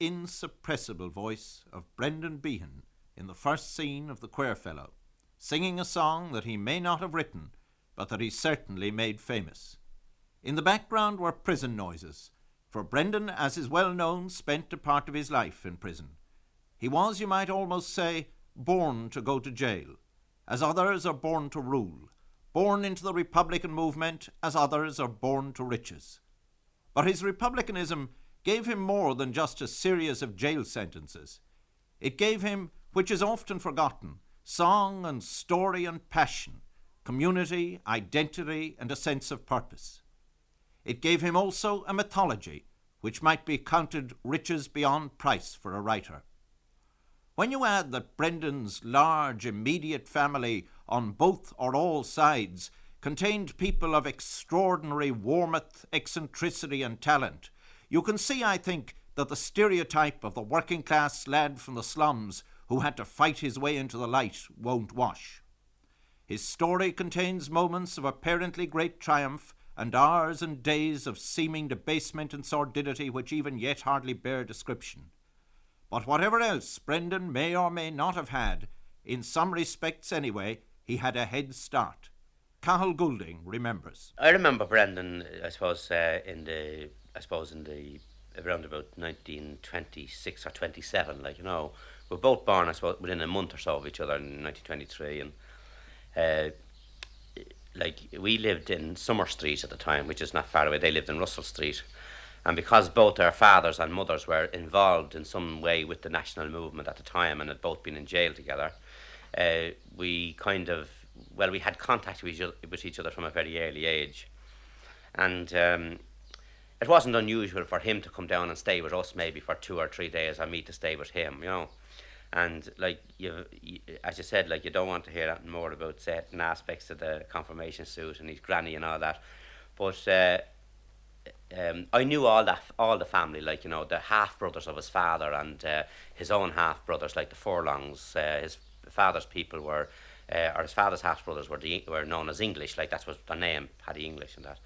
insuppressible voice of Brendan Behan in the first scene of The Quare Fellow, singing a song that he may not have written, but that he certainly made famous. In the background were prison noises, for Brendan, as is well known, spent a part of his life in prison. He was, you might almost say, born to go to jail, as others are born to rule, born into the Republican movement as others are born to riches. But his republicanism gave him more than just a series of jail sentences. It gave him, which is often forgotten, song and story and passion, community, identity, and a sense of purpose. It gave him also a mythology, which might be counted riches beyond price for a writer. When you add that Brendan's large immediate family on both or all sides contained people of extraordinary warmth, eccentricity, and talent, you can see, I think, that the stereotype of the working class lad from the slums who had to fight his way into the light won't wash. His story contains moments of apparently great triumph and hours and days of seeming debasement and sordidity which even yet hardly bear description. But whatever else Brendan may or may not have had, in some respects anyway, he had a head start. Cathal Goulding remembers. I remember Brendan, I suppose, uh, in the, I suppose, in the, around about 1926 or 27, like, you know, we were both born, I suppose, within a month or so of each other in 1923, and, uh, like, we lived in Summer Street at the time, which is not far away, they lived in Russell Street, and because both our fathers and mothers were involved in some way with the national movement at the time and had both been in jail together, uh, we kind of, well, we had contact with each, other, from a very early age. And um, it wasn't unusual for him to come down and stay with us maybe for two or three days or me to stay with him, you know. And like you, you, as you said, like you don't want to hear that more about certain aspects of the confirmation suit and his granny and all that. But uh, um, I knew all that, all the family, like you know, the half brothers of his father and uh, his own half brothers, like the Furlongs. Uh, his father's people were, uh, or his father's half brothers were the, were known as English, like that's what their name, Paddy English, and that.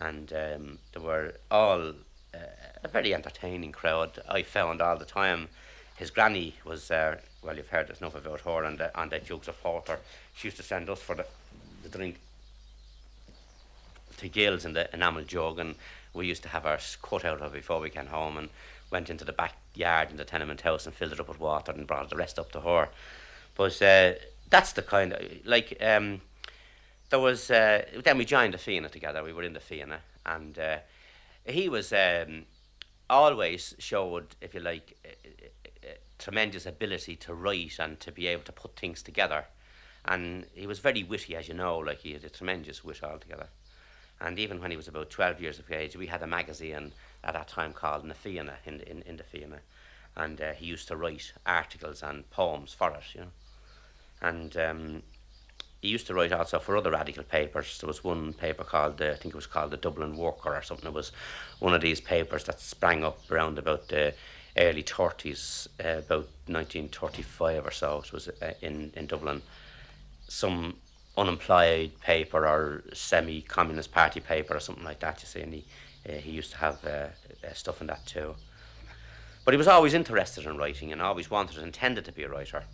And um, they were all uh, a very entertaining crowd. I found all the time. His granny was, there. well, you've heard enough about her and the, and the jugs of porter. She used to send us for the, the drink to gills in the enamel jug, and we used to have ours cut out of before we came home and went into the backyard in the tenement house and filled it up with water and brought the rest up to her. But uh, that's the kind of like um, there was. Uh, then we joined the Fianna together. We were in the Fianna, and uh, he was um, always showed, if you like, tremendous ability to write and to be able to put things together. And he was very witty, as you know, like he had a tremendous wit altogether. And even when he was about 12 years of age, we had a magazine at that time called Fianna in, in, in the Fianna. and uh, he used to write articles and poems for it, you know. And um, he used to write also for other radical papers. There was one paper called, I think it was called the Dublin Worker or something. It was one of these papers that sprang up around about the early 30s, uh, about 1935 or so. It was uh, in, in Dublin. Some unemployed paper or semi-communist party paper or something like that, you see, and he, uh, he used to have uh, uh, stuff in that too. But he was always interested in writing and always wanted, and intended to be a writer.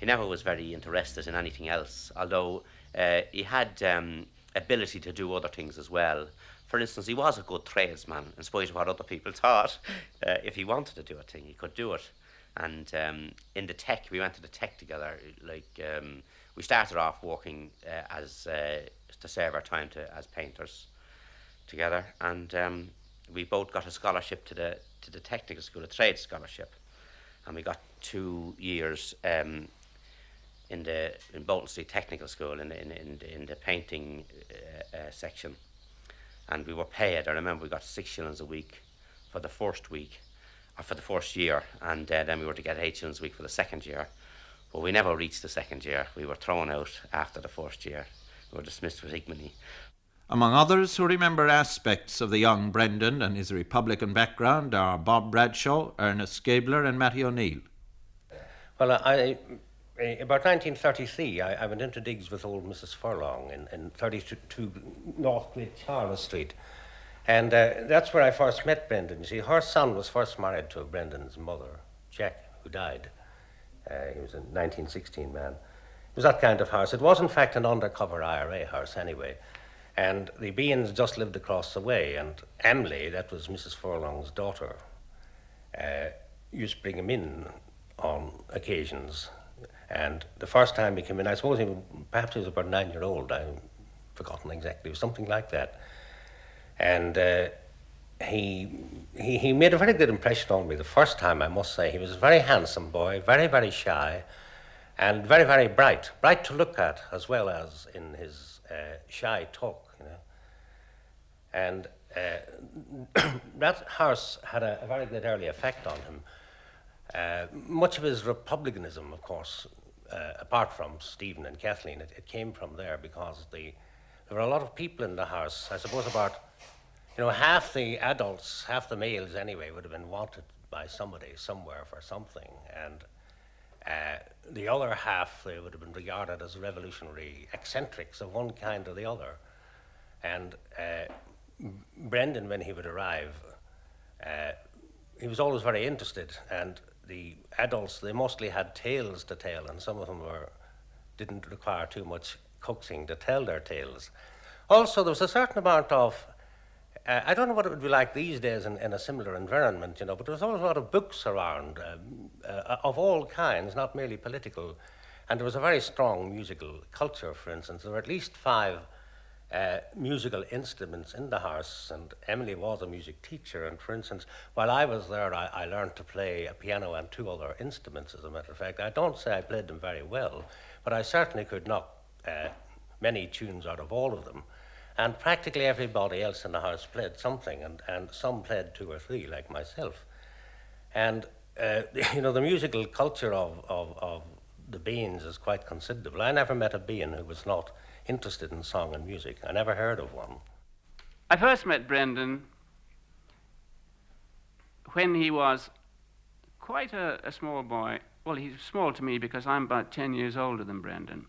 He never was very interested in anything else, although uh, he had um, ability to do other things as well. For instance, he was a good tradesman, in spite of what other people thought. Uh, if he wanted to do a thing, he could do it. And um, in the tech, we went to the tech together. Like um, we started off working uh, as uh, to serve our time to as painters together, and um, we both got a scholarship to the to the technical school, a trade scholarship, and we got two years um, in the in Bolton Street Technical School in the, in, in, in the painting uh, uh, section, and we were paid. I remember we got six shillings a week for the first week, or for the first year, and uh, then we were to get eight shillings a week for the second year. But we never reached the second year. We were thrown out after the first year. We were dismissed with ignominy. Among others who remember aspects of the young Brendan and his Republican background are Bob Bradshaw, Ernest Gabler, and Matty O'Neill. Well, I, about 1933, I, I, went into digs with old Mrs. Furlong in, in 32 North Great Charles Street. And uh, that's where I first met Brendan. See, her son was first married to Brendan's mother, Jack, who died. Uh, he was a 1916 man. It was that kind of house. It was, in fact, an undercover IRA house anyway. And the Behans just lived across the way, and Emily, that was Mrs. Furlong's daughter, uh, used to bring him in on occasions. And the first time he came in, I suppose he was, perhaps he was about nine year old, I've forgotten exactly, it was something like that. And uh, he, he, he made a very good impression on me the first time, I must say. He was a very handsome boy, very, very shy, and very, very bright. Bright to look at, as well as in his uh, shy talk you know. and uh, that house had a, a, very good early effect on him. Uh, much of his republicanism, of course, uh, apart from Stephen and Kathleen, it, it, came from there because the, there were a lot of people in the house. I suppose about, you know, half the adults, half the males anyway, would have been wanted by somebody somewhere for something, and uh, the other half they would have been regarded as revolutionary eccentrics of one kind or the other. And uh, Brendan, when he would arrive, uh, he was always very interested, and the adults they mostly had tales to tell, and some of them were didn't require too much coaxing to tell their tales. Also, there was a certain amount of uh, I don't know what it would be like these days in, in, a similar environment, you know, but there was always a lot of books around um, uh, of all kinds, not merely political, and there was a very strong musical culture. For instance, there were at least five uh, musical instruments in the house, and Emily was a music teacher. And for instance, while I was there, I, I, learned to play a piano and two other instruments, as a matter of fact. I don't say I played them very well, but I certainly could knock uh, many tunes out of all of them. And practically everybody else in the house played something, and, and some played two or three, like myself. And, uh, you know, the musical culture of, of, of the Behans is quite considerable. I never met a Behan who was not interested in song and music. I never heard of one. I first met Brendan when he was quite a, a, small boy. Well, he's small to me because I'm about 10 years older than Brendan.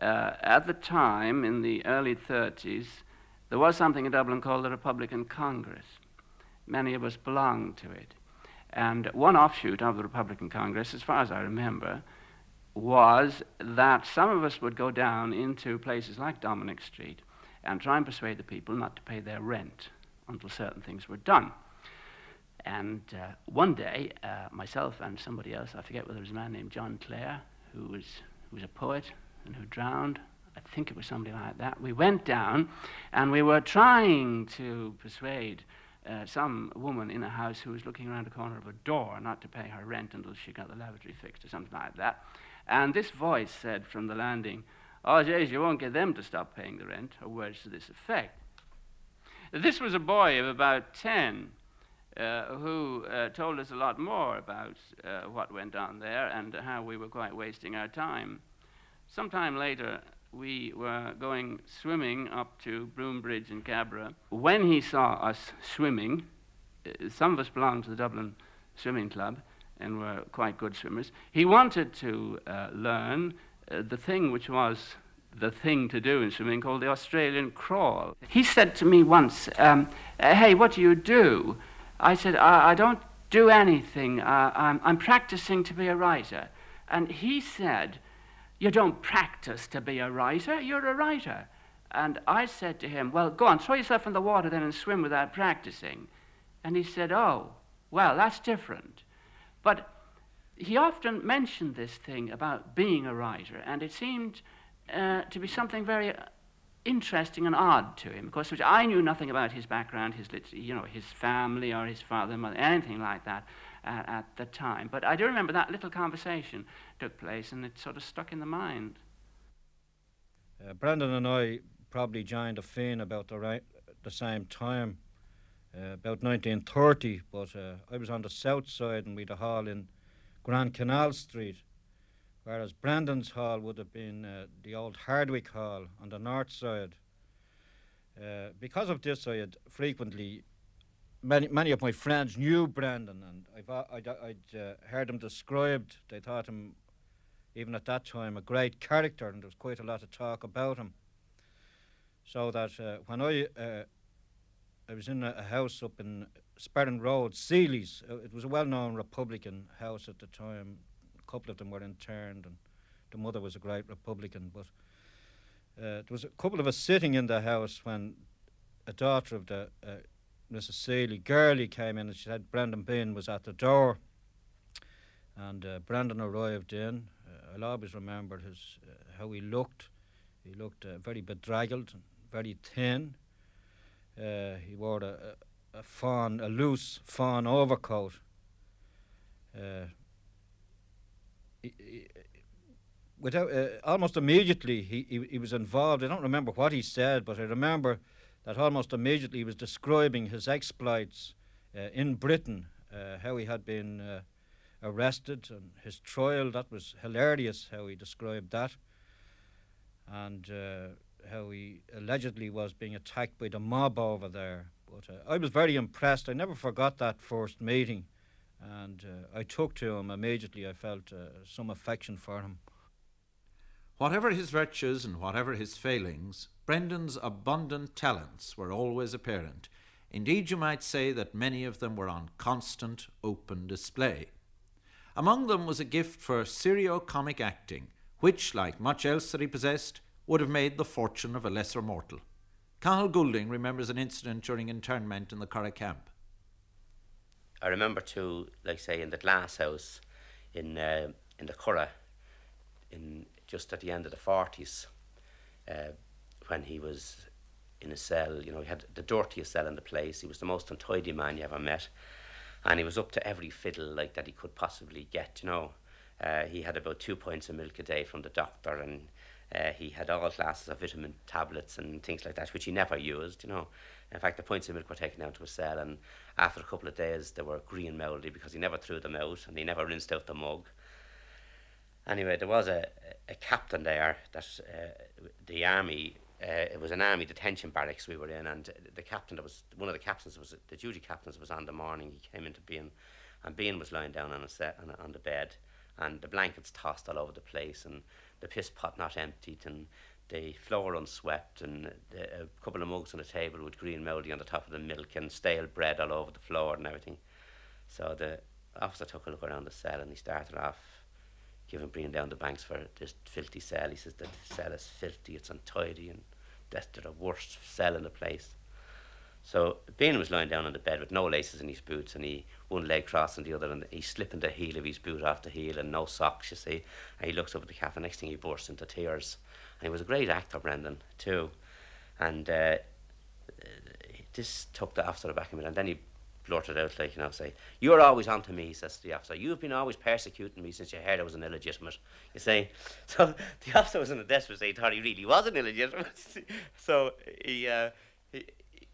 Uh, at the time, in the early 30s, there was something in Dublin called the Republican Congress. Many of us belonged to it. And one offshoot of the Republican Congress, as far as I remember, was that some of us would go down into places like Dominic Street and try and persuade the people not to pay their rent until certain things were done. And uh, one day, uh, myself and somebody else, I forget whether it was a man named John Clare, who was, who was a poet and who drowned, I think it was somebody like that, we went down and we were trying to persuade uh, some woman in a house who was looking around the corner of a door not to pay her rent until she got the lavatory fixed or something like that. And this voice said from the landing, Oh, Jays, you won't get them to stop paying the rent, or words to this effect. This was a boy of about 10 uh, who uh, told us a lot more about uh, what went on there and how we were quite wasting our time. Sometime later, we were going swimming up to Broom Bridge in Cabra. When he saw us swimming, uh, some of us belonged to the Dublin Swimming Club and were quite good swimmers. He wanted to uh, learn uh, the thing which was the thing to do in swimming called the Australian crawl. He said to me once, um, Hey, what do you do? I said, I, I don't do anything. Uh, I'm, I'm practicing to be a writer. And he said, You don't practice to be a writer, you're a writer. And I said to him, Well, go on, throw yourself in the water then and swim without practicing. And he said, Oh, well, that's different. But he often mentioned this thing about being a writer, and it seemed uh, to be something very interesting and odd to him, because I knew nothing about his background, his, you know, his family or his father, mother, anything like that uh, at the time. But I do remember that little conversation took place, and it sort of stuck in the mind. Uh, Brendan and I probably joined a Finn about the, right, the same time, uh, about 1930, but uh, I was on the south side and we had a hall in Grand Canal Street whereas Brendan's Hall would have been uh, the old Hardwick Hall on the north side. Because of this, I had frequently, many, many of my friends knew Brendan, and I've, I'd, I'd uh, heard him described. They thought him, even at that time, a great character, and there was quite a lot of talk about him. So that uh, when I, uh, I was in a, a house up in Sperrin Road, Seeley's, it was a well known Republican house at the time, A couple of them were interned, and the mother was a great Republican. But uh, there was a couple of us sitting in the house when a daughter of the uh, Mrs. Seeley, Gurley, came in and she said Brendan Behan was at the door. And uh, Brendan arrived in. Uh, I'll always remember his uh, how he looked. He looked uh, very bedraggled and very thin. He wore a, a, fawn, a loose fawn overcoat. Uh, without uh, almost immediately he, he, he was involved. I don't remember what he said, but I remember that almost immediately he was describing his exploits uh, in Britain, uh, how he had been uh, arrested and his trial. That was hilarious how he described that, and uh, how he allegedly was being attacked by the mob over there. But uh, I was very impressed. I never forgot that first meeting and uh, I took to him immediately. I felt uh, some affection for him. Whatever his virtues and whatever his failings, Brendan's abundant talents were always apparent. Indeed, you might say that many of them were on constant, open display. Among them was a gift for serio-comic acting, which, like much else that he possessed, would have made the fortune of a lesser mortal. Cathal Goulding remembers an incident during internment in the Curragh camp. I remember too, like say, in the glass house in uh, in the Curragh, in just at the end of the forties, uh, when he was in a cell. You know, he had the dirtiest cell in the place. He was the most untidy man you ever met, and he was up to every fiddle like that he could possibly get. You know, uh, he had about two pints of milk a day from the doctor, and Uh, he had all classes of vitamin tablets and things like that, which he never used, you know. In fact, the points of milk were taken down to a cell, and after a couple of days, they were green mouldy because he never threw them out and he never rinsed out the mug. Anyway, there was a, a captain there that uh, the army, uh, it was an army detention barracks we were in, and the captain that was, one of the captains was, the duty captains was on the morning he came into being, and Bean was lying down on, a set, on, a, on the bed, and the blankets tossed all over the place, and the piss pot not emptied and the floor unswept and the, a couple of mugs on the table with green mouldy on the top of the milk and stale bread all over the floor and everything. So the officer took a look around the cell and he started off giving bringing down the banks for this filthy cell. He says, the cell is filthy, it's untidy and that's the worst cell in the place. So Behan was lying down on the bed with no laces in his boots and he one leg crossed crossing the other and he's slipping the heel of his boot off the heel and no socks, you see. And he looks up at the cap and next thing he bursts into tears. And he was a great actor, Brendan, too. And uh, this took the officer back a minute and then he blurted out like, you know, say, You're always on to me, says the officer. You've been always persecuting me since you heard I was an illegitimate. You see? So the officer was in a desperate state, thought he really was an illegitimate. so he, uh,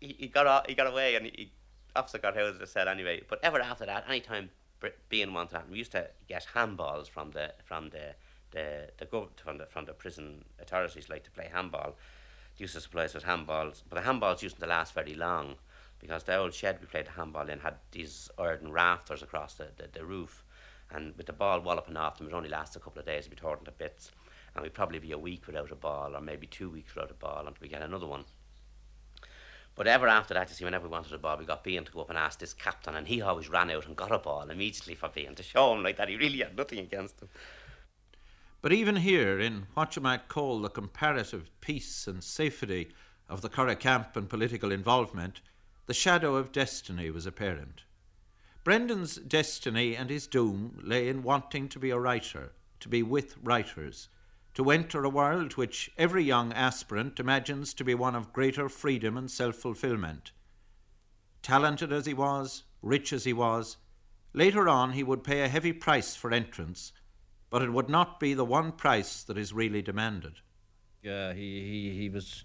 he, he, got off, he got away and he Officer got out of the cell anyway. But ever after that, any time being wanted that, we used to get handballs from the from the the the from the from the prison authorities like to play handball. They used to supply us with handballs, but the handballs used to last very long because the old shed we played handball in had these earthen rafters across the, the, the roof, and with the ball walloping off them, it only lasts a couple of days to be torn to bits, and we'd probably be a week without a ball, or maybe two weeks without a ball until we get another one. But ever after that, you see, whenever we wanted a ball, we got Behan to go up and ask this captain, and he always ran out and got a ball immediately for Behan to show him like that he really had nothing against him. But even here, in what you might call the comparative peace and safety of the Curragh camp and political involvement, the shadow of destiny was apparent. Brendan's destiny and his doom lay in wanting to be a writer, to be with writers, to enter a world which every young aspirant imagines to be one of greater freedom and self fulfillment. Talented as he was, rich as he was, later on he would pay a heavy price for entrance, but it would not be the one price that is really demanded. Yeah, he, he, he was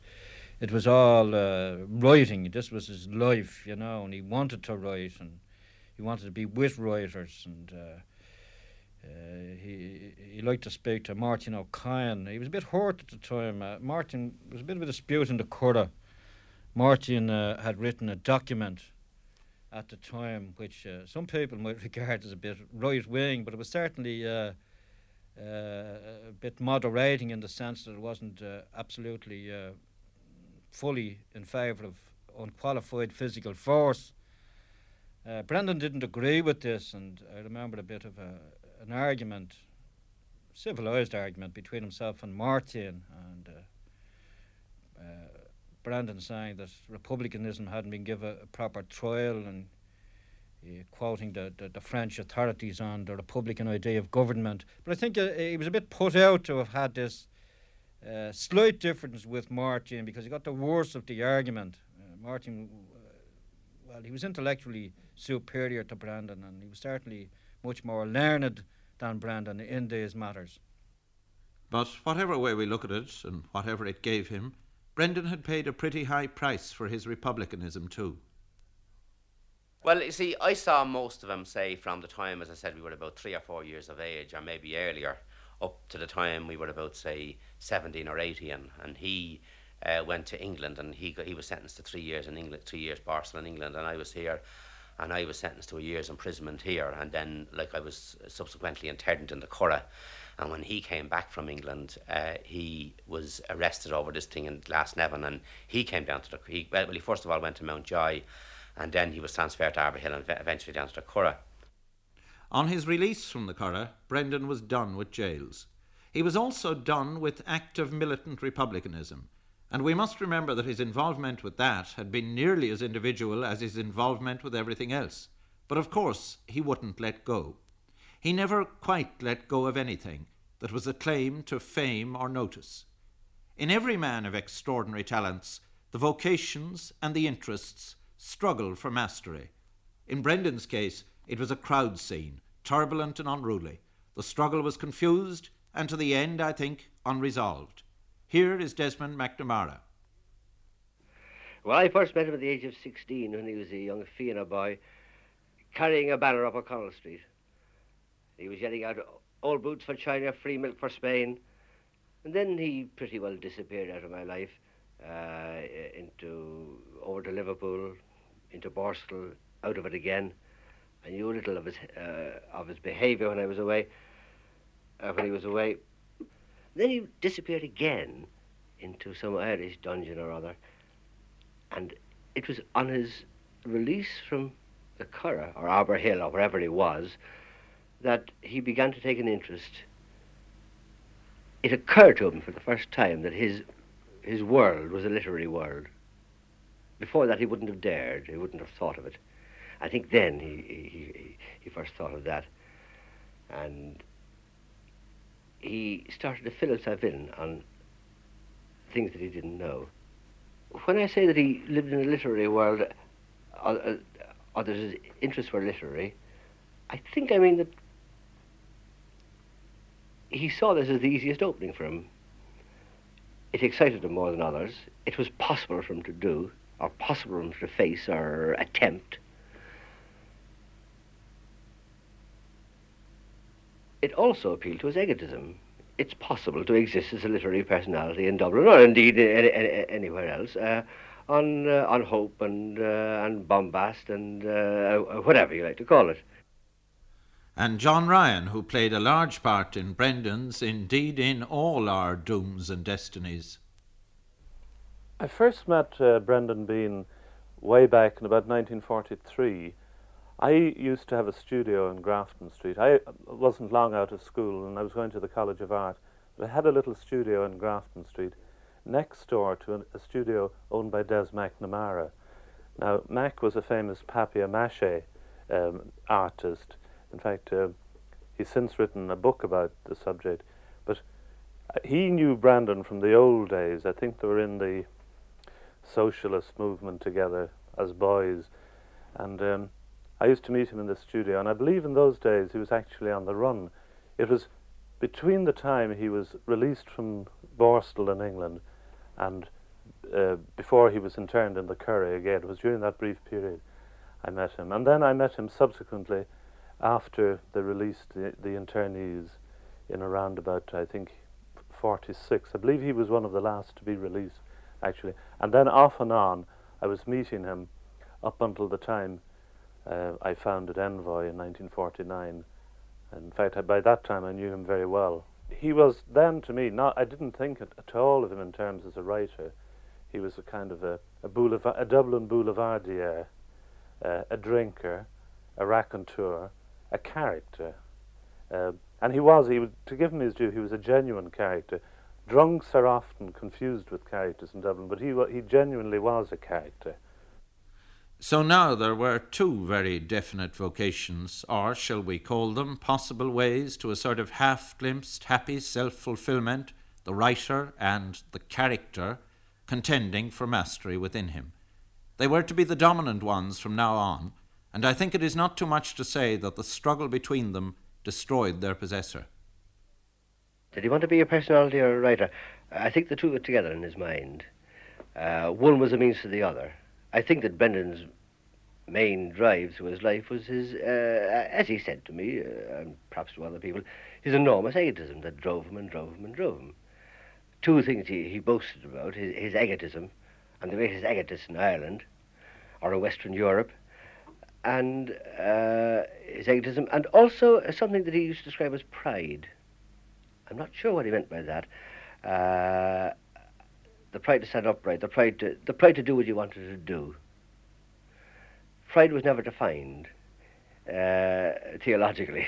it was all uh, writing. This was his life, you know, and he wanted to write and he wanted to be with writers and uh, uh, he he liked to speak to Martin Ó Cadhain. He was a bit hurt at the time. Uh, Martin was a bit of a dispute in the Curragh. Martin uh, had written a document at the time, which uh, some people might regard as a bit right wing, but it was certainly uh, a bit moderating in the sense that it wasn't absolutely fully in favour of unqualified physical force. Uh, Brendan didn't agree with this, and I remember a bit of a, an argument, civilised argument between himself and Martin, and uh, uh, Brendan saying that republicanism hadn't been given a proper trial, and uh, quoting the, the, the, French authorities on the republican idea of government. But I think uh, he was a bit put out to have had this uh, slight difference with Martin because he got the worst of the argument. Uh, Martin, uh, well, he was intellectually superior to Brendan, and he was certainly much more learned than Brendan in these matters. But whatever way we look at it, and whatever it gave him, Brendan had paid a pretty high price for his republicanism too. Well, you see, I saw most of them, say, from the time, as I said, we were about three or four years of age, or maybe earlier up to the time we were about say 17 or 18 and he uh, went to England and he got, he was sentenced to three years in England three years in Borstal England and I was here and I was sentenced to a year's imprisonment here and then like I was subsequently interned in the Curragh. And when he came back from England uh, he was arrested over this thing in Glasnevin and he came down to the he, well he first of all went to Mountjoy and then he was transferred to Arbour Hill and eventually down to the Curragh. On his release from the Curragh, Brendan was done with jails. He was also done with active militant republicanism, and we must remember that his involvement with that had been nearly as individual as his involvement with everything else. But of course, he wouldn't let go. He never quite let go of anything that was a claim to fame or notice. In every man of extraordinary talents, the vocations and the interests struggle for mastery. In Brendan's case, it was a crowd scene, turbulent and unruly. The struggle was confused, and to the end, I think, unresolved. Here is Desmond McNamara. Well, I first met him at the age of 16 when he was a young Fianna boy carrying a banner up O'Connell Street. He was yelling out, Old boots for China, free milk for Spain. And then he pretty well disappeared out of my life uh, into over to Liverpool, into Borstal, out of it again. I knew little of his uh, of his behaviour when I was away. Uh, when he was away, then he disappeared again into some Irish dungeon or other, and it was on his release from the Curragh or Arbour Hill or wherever he was that he began to take an interest. It occurred to him for the first time that his his world was a literary world. Before that, he wouldn't have dared. He wouldn't have thought of it. I think then he, he, he first thought of that. And he started to fill himself in on things that he didn't know. When I say that he lived in a literary world, uh, uh, or that his interests were literary, I think I mean that he saw this as the easiest opening for him. It excited him more than others. It was possible for him to do, or possible for him to face or attempt it also appealed to his egotism. It's possible to exist as a literary personality in Dublin, or indeed any, any, anywhere else, uh, on uh, on hope and uh, and bombast and uh, whatever you like to call it. And John Ryan, who played a large part in Brendan's, indeed in all our dooms and destinies. I first met uh, Brendan Behan way back in about 1943 I used to have a studio in Grafton Street. I wasn't long out of school and I was going to the College of Art, but I had a little studio in Grafton Street next door to an, a studio owned by Des McNamara. Now, Mac was a famous papier-mâché um, artist. In fact, uh, he's since written a book about the subject. But uh, he knew Brendan from the old days. I think they were in the socialist movement together as boys. And um, I used to meet him in the studio, and I believe in those days he was actually on the run. It was between the time he was released from Borstal in England and uh, before he was interned in the Curragh again. It was during that brief period I met him. And then I met him subsequently after they released the, the internees in around about, I think, 46. I believe he was one of the last to be released, actually. And then off and on, I was meeting him up until the time uh, I founded Envoy in 1949. In fact, by that time I knew him very well. He was then to me not. I didn't think at all of him in terms as a writer. He was a kind of a, a, boulevard, a Dublin boulevardier, uh, a drinker, a raconteur, a character. Uh, and he was, he was, to give him his due, he was a genuine character. Drunks are often confused with characters in Dublin, but he, he genuinely was a character. So now there were two very definite vocations, or shall we call them possible ways to a sort of half glimpsed happy self fulfillment, the writer and the character contending for mastery within him. They were to be the dominant ones from now on, and I think it is not too much to say that the struggle between them destroyed their possessor. Did he want to be a personality or a writer? I think the two were together in his mind. Uh, one was a means to the other. I think that Brendan's main drive through his life was his, uh, as he said to me, uh, and perhaps to other people, his enormous egotism that drove him and drove him and drove him. Two things he, he boasted about his, his egotism, and the greatest egotist in Ireland, or in Western Europe, and uh, his egotism, and also something that he used to describe as pride. I'm not sure what he meant by that. Uh, the pride to stand upright, the pride to, the pride to do what you wanted to do. Pride was never defined uh, theologically,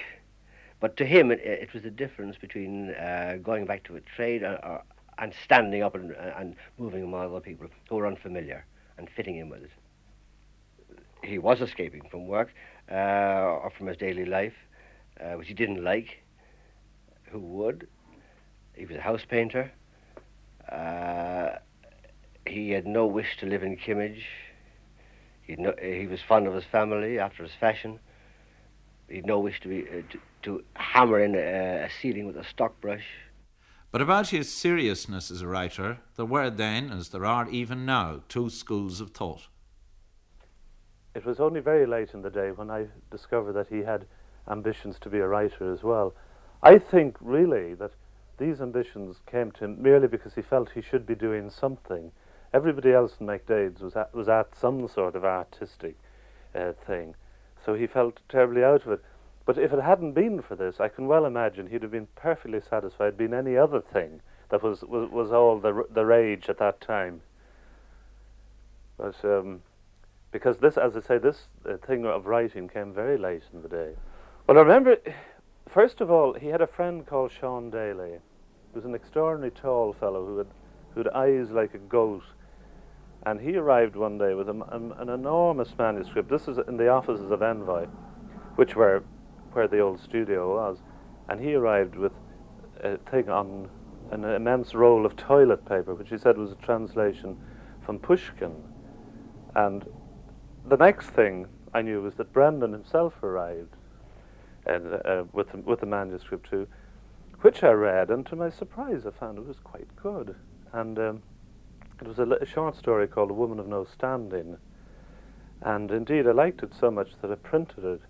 but to him it, it, was the difference between uh, going back to a trade or, or, and standing up and, and moving among other people who were unfamiliar and fitting in with it. He was escaping from work uh, or from his daily life, uh, which he didn't like. Who would? He was a house painter. Uh, he had no wish to live in Kimmage. No, he was fond of his family after his fashion. He'd no wish to, be, uh, to, to, hammer in a, a ceiling with a stock brush. But about his seriousness as a writer, there were then, as there are even now, two schools of thought. It was only very late in the day when I discovered that he had ambitions to be a writer as well. I think really that these ambitions came to him merely because he felt he should be doing something. Everybody else in McDaid's was at, was at some sort of artistic uh, thing, so he felt terribly out of it. But if it hadn't been for this, I can well imagine he'd have been perfectly satisfied being any other thing that was, was, was all the, the rage at that time. But um, because this, as I say, this uh, thing of writing came very late in the day. Well, I remember First of all, he had a friend called Sean Daly. He was an extraordinarily tall fellow who had, who had eyes like a goat. And he arrived one day with a, a, an enormous manuscript. This is in the offices of Envoy, which were where the old studio was. And he arrived with a thing on an immense roll of toilet paper, which he said was a translation from Pushkin. And the next thing I knew was that Brendan himself arrived and uh, with the, with the manuscript too, which I read, and to my surprise, I found it was quite good. And um, it was a, a, short story called "A Woman of No Standing," and indeed I liked it so much that I printed it.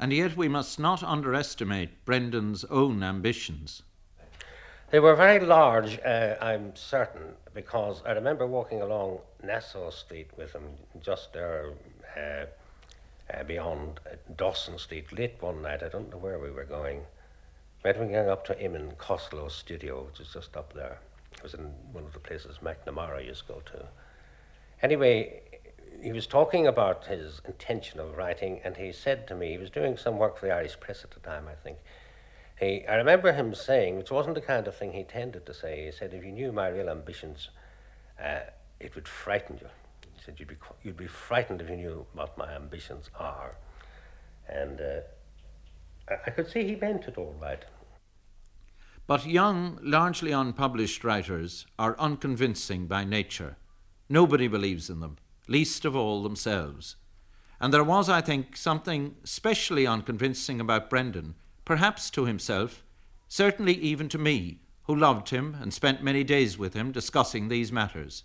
And yet we must not underestimate Brendan's own ambitions. They were very large, uh, I'm certain, because I remember walking along Nassau Street with him just there uh, uh, beyond Dawson Street late one night. I don't know where we were going. Might we going up to Eamon Costello's studio, which is just up there. It was in one of the places McNamara used to go to. Anyway, he was talking about his intention of writing, and he said to me, he was doing some work for the Irish press at the time, I think. He, I remember him saying, which wasn't the kind of thing he tended to say, he said, if you knew my real ambitions, uh, it would frighten you. He said, you'd be, you'd be frightened if you knew what my ambitions are. And uh, I, I could see he meant it all right. But young, largely unpublished writers are unconvincing by nature. Nobody believes in them, least of all themselves. And there was, I think, something specially unconvincing about Brendan, perhaps to himself, certainly even to me, who loved him and spent many days with him discussing these matters.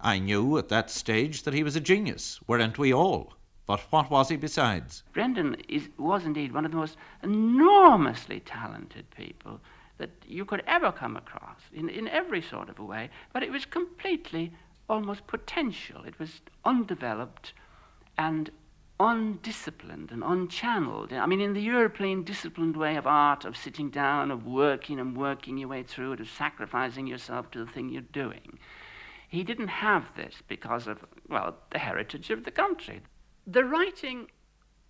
I knew at that stage that he was a genius, weren't we all? But what was he besides? Brendan is, was indeed one of the most enormously talented people that you could ever come across in, in every sort of a way, but it was completely almost potential. It was undeveloped and undisciplined and unchanneled. I mean, in the European disciplined way of art, of sitting down, of working and working your way through it, of sacrificing yourself to the thing you're doing. He didn't have this because of, well, the heritage of the country. The writing,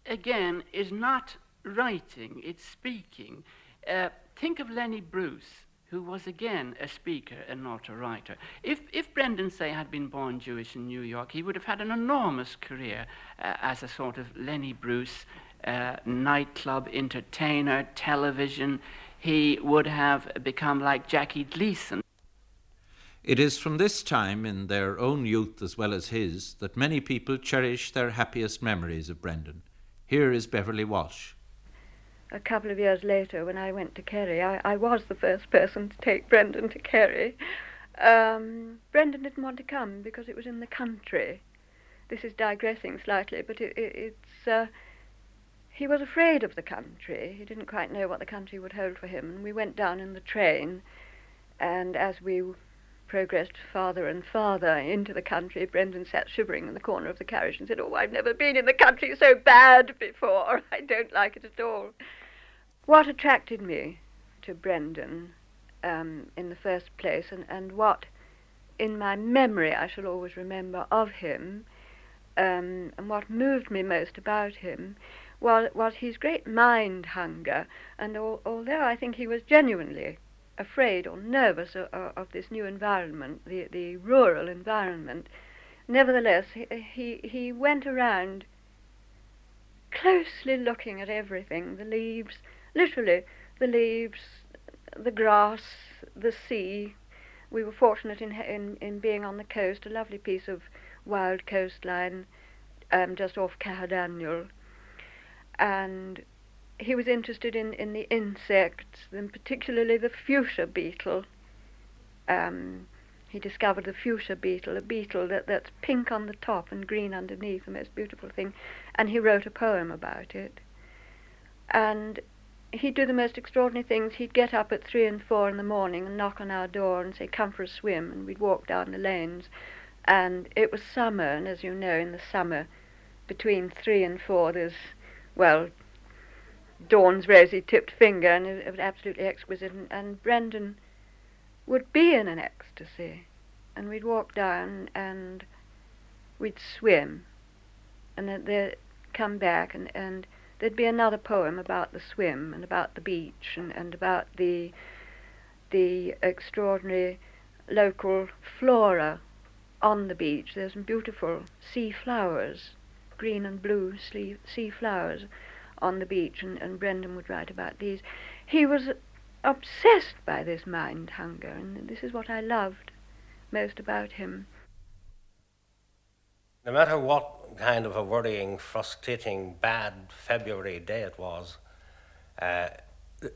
again, is not writing, it's speaking. Uh, think of Lenny Bruce who was again a speaker and not a writer. If, if Brendan, say, had been born Jewish in New York, he would have had an enormous career uh, as a sort of Lenny Bruce, uh, nightclub entertainer, television. He would have become like Jackie Gleason. It is from this time, in their own youth as well as his, that many people cherish their happiest memories of Brendan. Here is Beverly Walsh a couple of years later, when I went to Kerry, I, I was the first person to take Brendan to Kerry. Um, Brendan didn't want to come because it was in the country. This is digressing slightly, but it, it, it's. Uh, he was afraid of the country. He didn't quite know what the country would hold for him. And we went down in the train, and as we progressed farther and farther into the country, Brendan sat shivering in the corner of the carriage and said, Oh, I've never been in the country so bad before. I don't like it at all. What attracted me to Brendan um, in the first place, and, and what in my memory I shall always remember of him, um, and what moved me most about him, was, was his great mind hunger. And al- although I think he was genuinely afraid or nervous of, of, this new environment, the, the rural environment, nevertheless, he, he, he went around closely looking at everything the leaves, literally, the leaves, the grass, the sea. We were fortunate in, in, in being on the coast, a lovely piece of wild coastline um, just off Caherdaniel. And he was interested in, in the insects, and particularly the fuchsia beetle. Um, he discovered the fuchsia beetle, a beetle that, that's pink on the top and green underneath, the most beautiful thing, and he wrote a poem about it. And he'd do the most extraordinary things. He'd get up at three and four in the morning and knock on our door and say, Come for a swim, and we'd walk down the lanes. And it was summer, and as you know, in the summer, between three and four, there's, well, Dawn's rosy tipped finger, and it, was absolutely exquisite. And, and Brendan would be in an ecstasy, and we'd walk down and we'd swim, and then they'd come back, and, and there'd be another poem about the swim and about the beach and, and about the the extraordinary local flora on the beach. There's some beautiful sea flowers, green and blue sea, sea flowers on the beach, and, and Brendan would write about these. He was obsessed by this mind hunger, and this is what I loved most about him. No matter what kind of a worrying, frustrating, bad February day it was, uh,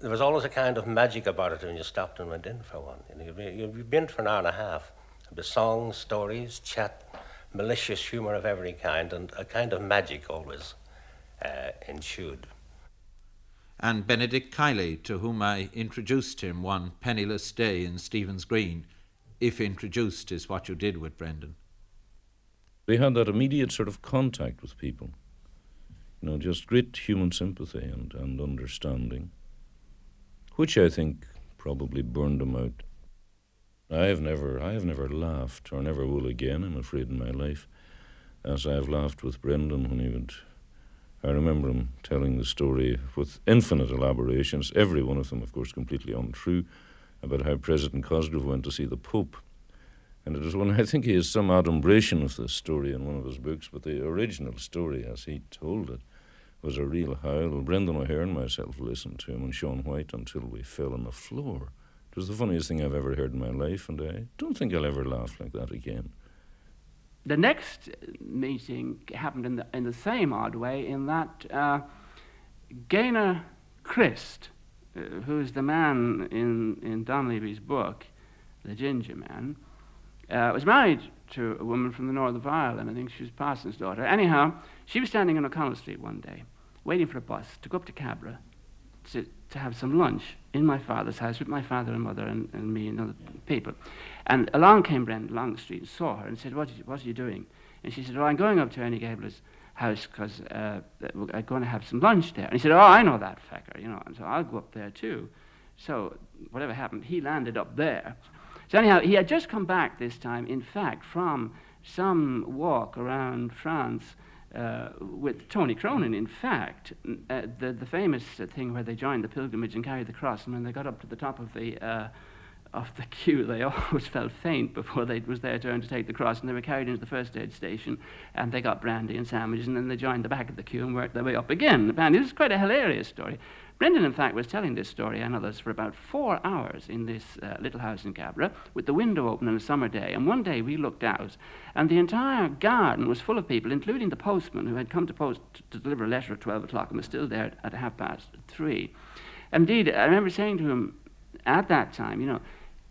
there was always a kind of magic about it when you stopped and went in for one. You know, you'd been for an hour and a half. Be songs, stories, chat, malicious humour of every kind, and a kind of magic always uh, ensued. And Benedict Kiely, to whom I introduced him one penniless day in Stephen's Green, if introduced is what you did with Brendan. They had that immediate sort of contact with people. You know, just great human sympathy and, and understanding, which I think probably burned them out. I have never, I have never laughed, or never will again, I'm afraid, in my life, as I have laughed with Brendan when he would. I remember him telling the story with infinite elaborations, every one of them, of course, completely untrue, about how President Cosgrave went to see the Pope. And it was one, I think he has some adumbration of this story in one of his books, but the original story, as he told it, was a real howl. Brendan O'Hare and myself listened to him and Sean White until we fell on the floor. It was the funniest thing I've ever heard in my life, and I don't think I'll ever laugh like that again. The next meeting happened in the, in the same odd way, in that uh, Gainor Crist, uh, who's the man in, in Donleavy's book, The Ginger Man, uh, was married to a woman from the north of Ireland. I think she was Parson's daughter. Anyhow, she was standing on O'Connell Street one day, waiting for a bus to go up to Cabra to, to have some lunch in my father's house with my father and mother and, and me and other people. And along came Brendan along the street and saw her and said, What, you, what are you doing? And she said, Oh, I'm going up to Ernie Gébler's house because uh, I'm going to have some lunch there. And he said, Oh, I know that fecker, you know, and so I'll go up there too. So whatever happened, he landed up there. So anyhow, he had just come back this time, in fact, from some walk around France uh, with Tony Cronin, in fact, uh, the, the famous thing where they joined the pilgrimage and carried the cross, and when they got up to the top of the uh, of the queue, they always felt faint before they, it was their turn to take the cross, and they were carried into the first aid station, and they got brandy and sandwiches, and then they joined the back of the queue and worked their way up again. Apparently, this is quite a hilarious story. Brendan, in fact, was telling this story and others for about four hours in this uh, little house in Cabra with the window open on a summer day. And one day we looked out, and the entire garden was full of people, including the postman who had come to post to deliver a letter at 12 o'clock and was still there at half past three. Indeed, I remember saying to him at that time, you know,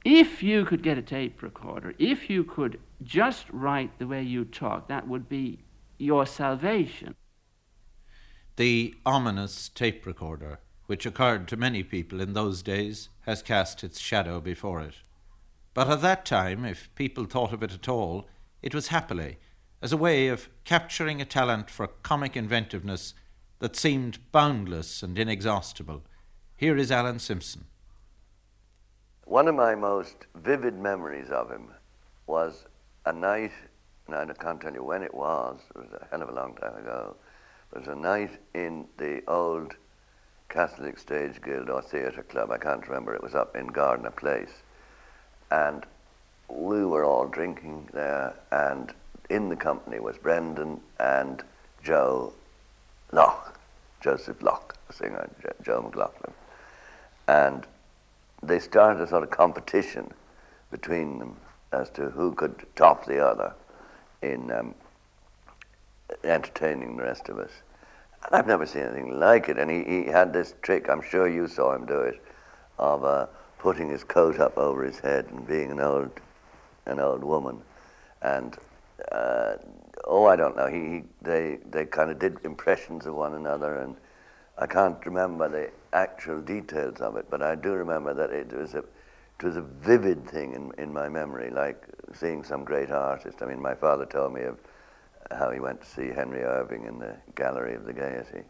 if you could get a tape recorder, if you could just write the way you talk, that would be your salvation. The ominous tape recorder which occurred to many people in those days, has cast its shadow before it. But at that time, if people thought of it at all, it was happily as a way of capturing a talent for comic inventiveness that seemed boundless and inexhaustible. Here is Alan Simpson. One of my most vivid memories of him was a night, and I can't tell you when it was, it was a hell of a long time ago, it was a night in the old Catholic Stage Guild or Theatre Club, I can't remember, it was up in Gardiner Place. And we were all drinking there, and in the company was Brendan and Joe Locke, Josef Locke, singer, Joe McLaughlin. And they started a sort of competition between them as to who could top the other in um, entertaining the rest of us. I've never seen anything like it. And he, he had this trick, I'm sure you saw him do it, of uh, putting his coat up over his head and being an old, an old woman. And, uh, oh, I don't know, he, he, they, they kind of did impressions of one another. And I can't remember the actual details of it, but I do remember that it was a, it was a vivid thing in, in my memory, like seeing some great artist. I mean, my father told me of how he went to see Henry Irving in the Gallery of the Gaiety.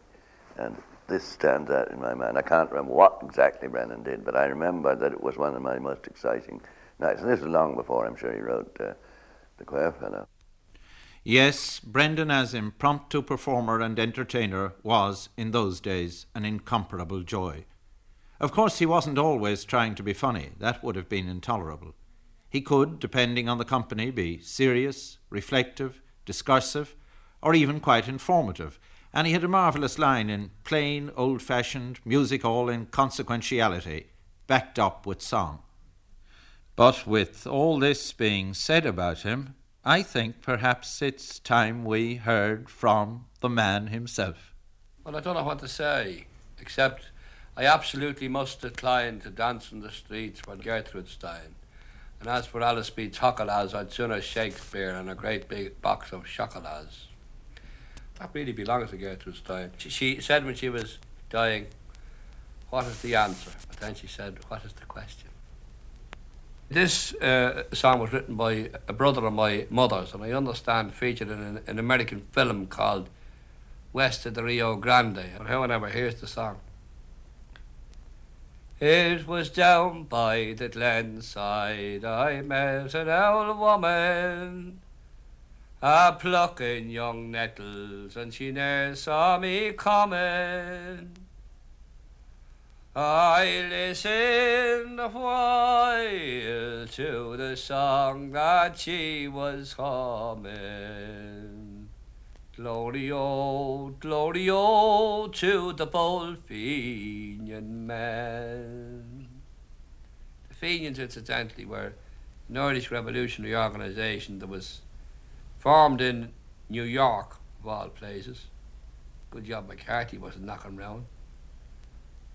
And this stands out in my mind. I can't remember what exactly Brendan did, but I remember that it was one of my most exciting nights. And this was long before I'm sure he wrote uh, The Quare Fellow. Yes, Brendan, as impromptu performer and entertainer, was, in those days, an incomparable joy. Of course, he wasn't always trying to be funny. That would have been intolerable. He could, depending on the company, be serious, reflective, discursive, or even quite informative, and he had a marvellous line in plain, old fashioned music hall inconsequentiality, backed up with song. But with all this being said about him, I think perhaps it's time we heard from the man himself. Well, I don't know what to say, except I absolutely must decline to dance in the streets when Gertrude's dying. And as for Alice B. Toklas, I'd sooner Shakespeare and a great big box of chocolates. That really belongs to Gertrude Stein. She, she said when she was dying, What is the answer? But then she said, What is the question? This uh, song was written by a brother of my mother's, and I understand featured in an, an American film called West of the Rio Grande. But And however, hears the song. It was down by the glen side I met an old woman a plucking young nettles, and she ne'er saw me coming. I listened a while to the song that she was humming. Glory, oh, glory, oh, to the bold Fenian men. The Fenians, incidentally, were an Irish revolutionary organisation that was formed in New York, of all places. Good job McCarthy wasn't knocking round.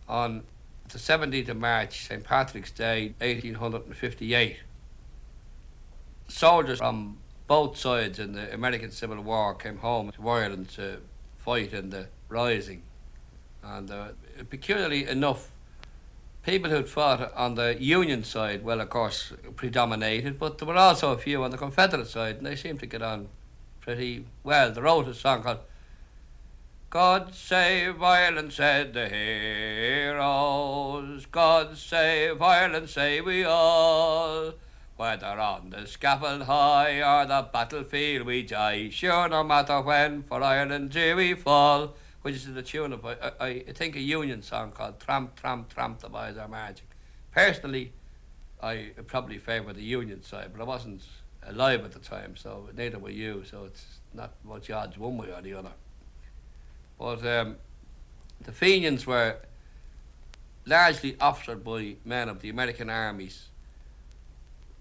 On the 17th of March, St. Patrick's Day, 1858, soldiers from both sides in the American Civil War came home to Ireland to fight in the Rising. And uh, peculiarly enough, people who'd fought on the Union side, well, of course, predominated, but there were also a few on the Confederate side, and they seemed to get on pretty well. They wrote a song called God Save Ireland, said the heroes. God Save Ireland, say we all. Whether on the scaffold high or the battlefield we die, sure no matter when for Ireland do we fall which is the tune of, I, I think, a Union song called Tramp, Tramp, Tramp, the Boys Are Marching. Personally, I probably favour the Union side, but I wasn't alive at the time, so neither were you, so it's not much odds one way or the other. But um, the Fenians were largely officered by men of the American armies.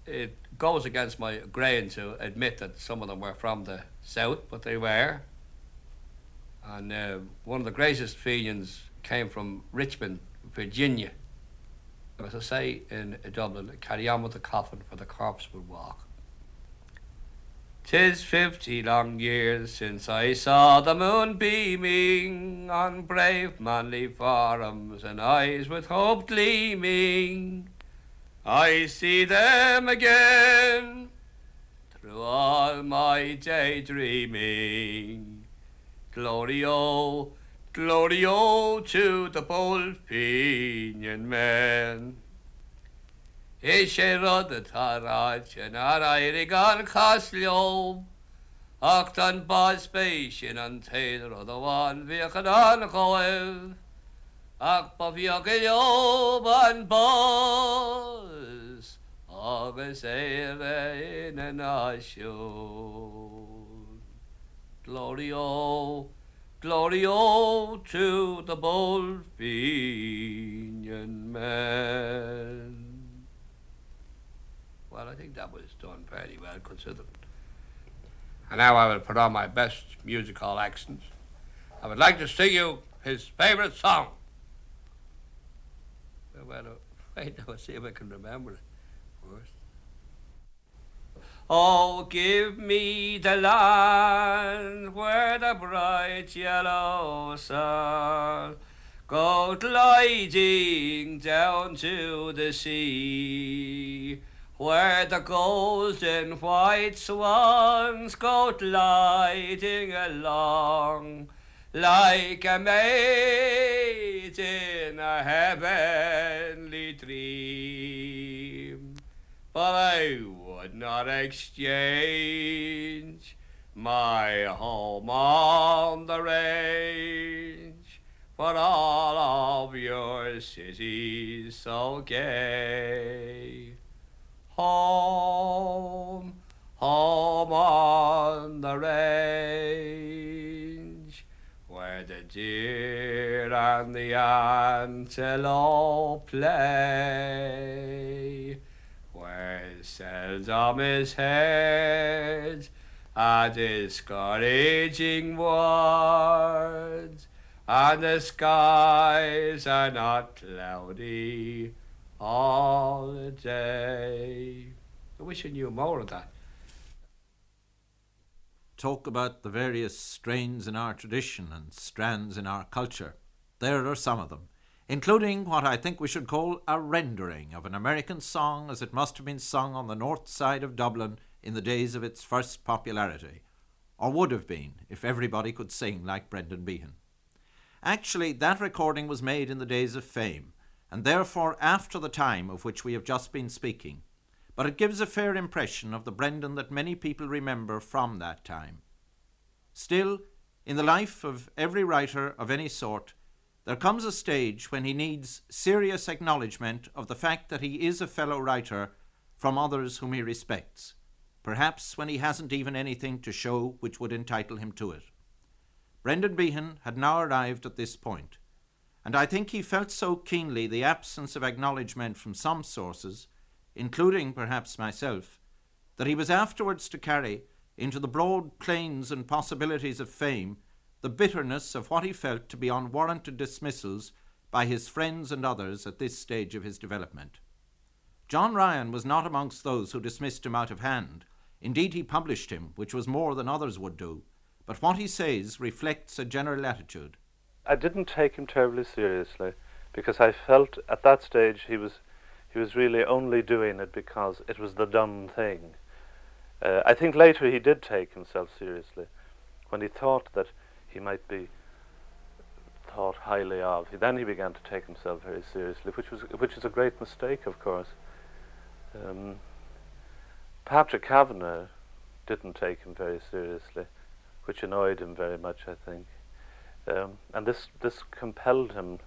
It goes against my grain to admit that some of them were from the South, but they were. And uh, one of the greatest Fenians came from Richmond, Virginia. As I say in Dublin, carry on with the coffin for the corpse would walk. Tis fifty long years since I saw the moon beaming on brave manly forums and eyes with hope gleaming. I see them again through all my daydreaming. Glorio, Glorio to the bold Fenian men. Is sé rud atárá an airig an bas spéisisin an téidir a bháin bhíochan an choibh, ach ba bhíoch leob an bas agus éire in an náisiú. Glorio, Glorio to the bold Fenian men. Well, I think that was done fairly well considered. And now I will put on my best musical accents. I would like to sing you his favourite song. Well, wait, now, see if I can remember it first. Oh, give me the land where the bright yellow sun goes gliding down to the sea, where the golden white swans go gliding along like a maid in a heavenly dream. But I would not exchange my home on the range for all of your cities so gay. Home, home on the range, the deer and the antelope play where seldom is heard a discouraging words, and the skies are not cloudy all the day. I wish I knew more of that. Talk about the various strains in our tradition and strands in our culture. There are some of them, including what I think we should call a rendering of an American song as it must have been sung on the north side of Dublin in the days of its first popularity, or would have been if everybody could sing like Brendan Behan. Actually, that recording was made in the days of fame, and therefore after the time of which we have just been speaking, but it gives a fair impression of the Brendan that many people remember from that time. Still, in the life of every writer of any sort, there comes a stage when he needs serious acknowledgement of the fact that he is a fellow writer from others whom he respects, perhaps when he hasn't even anything to show which would entitle him to it. Brendan Behan had now arrived at this point, and I think he felt so keenly the absence of acknowledgement from some sources, including perhaps myself, that he was afterwards to carry into the broad plains and possibilities of fame the bitterness of what he felt to be unwarranted dismissals by his friends and others at this stage of his development. John Ryan was not amongst those who dismissed him out of hand. Indeed, he published him, which was more than others would do. But what he says reflects a general attitude. I didn't take him terribly seriously because I felt at that stage he was he was really only doing it because it was the done thing. Uh, I think later he did take himself seriously when he thought that he might be thought highly of. Then he began to take himself very seriously, which was which is a great mistake, of course. Um, Patrick Kavanagh didn't take him very seriously, which annoyed him very much, I think. Um, and this this compelled him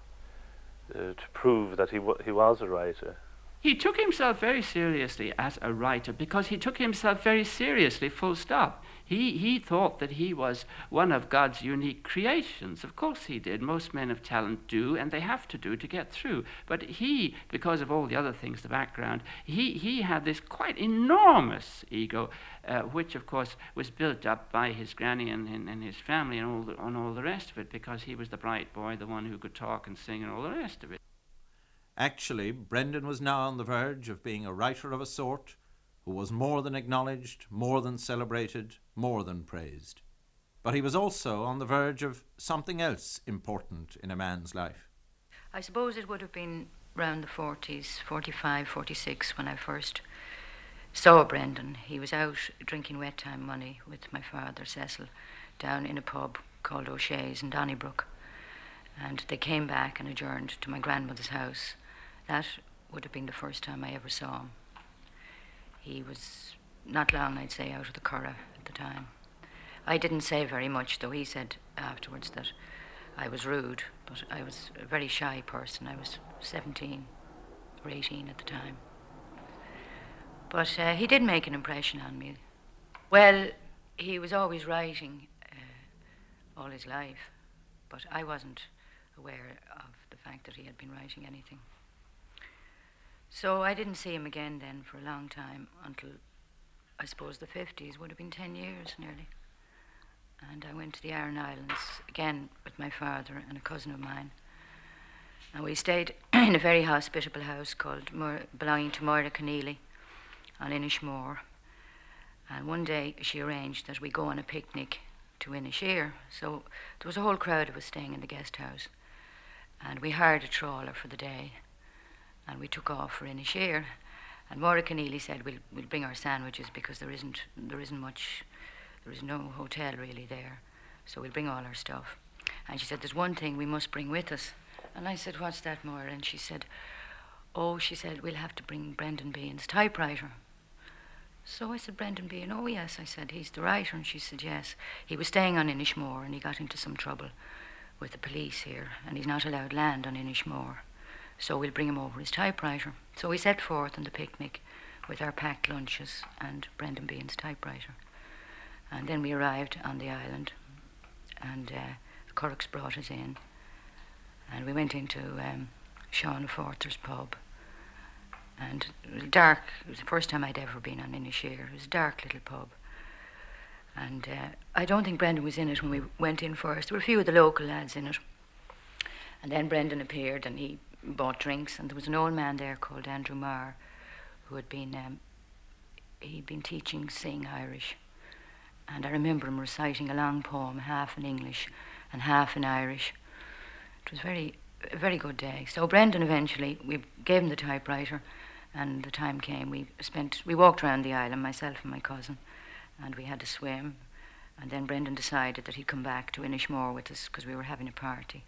uh, to prove that he w- he was a writer. He took himself very seriously as a writer because he took himself very seriously, full stop. He, he thought that he was one of God's unique creations. Of course he did. Most men of talent do, and they have to do to get through. But he, because of all the other things, the background, he, he had this quite enormous ego, uh, which of course was built up by his granny and, and, and his family and all, the, and all the rest of it, because he was the bright boy, the one who could talk and sing and all the rest of it. Actually, Brendan was now on the verge of being a writer of a sort who was more than acknowledged, more than celebrated, more than praised. But he was also on the verge of something else important in a man's life. I suppose it would have been round the 40s, 45, 46, when I first saw Brendan. He was out drinking wet time money with my father, Cecil, down in a pub called O'Shea's in Donnybrook. And they came back and adjourned to my grandmother's house. That would have been the first time I ever saw him. He was not long, I'd say, out of the Curragh at the time. I didn't say very much, though he said afterwards that I was rude, but I was a very shy person. I was 17 or 18 at the time. But uh, he did make an impression on me. Well, he was always writing uh, all his life, but I wasn't aware of the fact that he had been writing anything. So I didn't see him again then for a long time until I suppose the 50s, would have been 10 years nearly. And I went to the Aran Islands again with my father and a cousin of mine. And we stayed in a very hospitable house called Mur- belonging to Moira Keneally on Inishmore. And one day she arranged that we go on a picnic to Inisheer. So there was a whole crowd of us staying in the guest house. And we hired a trawler for the day and we took off for Inisheer. And Maura Keneally said, we'll, we'll bring our sandwiches because there isn't, there isn't much, there is no hotel really there. So we'll bring all our stuff. And she said, there's one thing we must bring with us. And I said, what's that, Maura? And she said, oh, she said, we'll have to bring Brendan Behan's typewriter. So I said, Brendan Behan, oh, yes. I said, he's the writer. And she said, yes. He was staying on Inishmore and he got into some trouble with the police here. And he's not allowed land on Inishmore. So we'll bring him over his typewriter. So we set forth on the picnic with our packed lunches and Brendan Behan's typewriter. And then we arrived on the island, and uh, brought us in, and we went into um, Sean Forther's pub. And it was dark. It was the first time I'd ever been on Inisheer. It was a dark little pub. And uh, I don't think Brendan was in it when we went in first. There were a few of the local lads in it. And then Brendan appeared and he bought drinks, and there was an old man there called Andrew Marr, who had been um, he'd been teaching sing Irish, And I remember him reciting a long poem, half in English and half in Irish. It was very, a very good day. So Brendan eventually, we gave him the typewriter, and the time came. We spent, we walked around the island, myself and my cousin, and we had to swim. And then Brendan decided that he'd come back to Inishmore with us because we were having a party.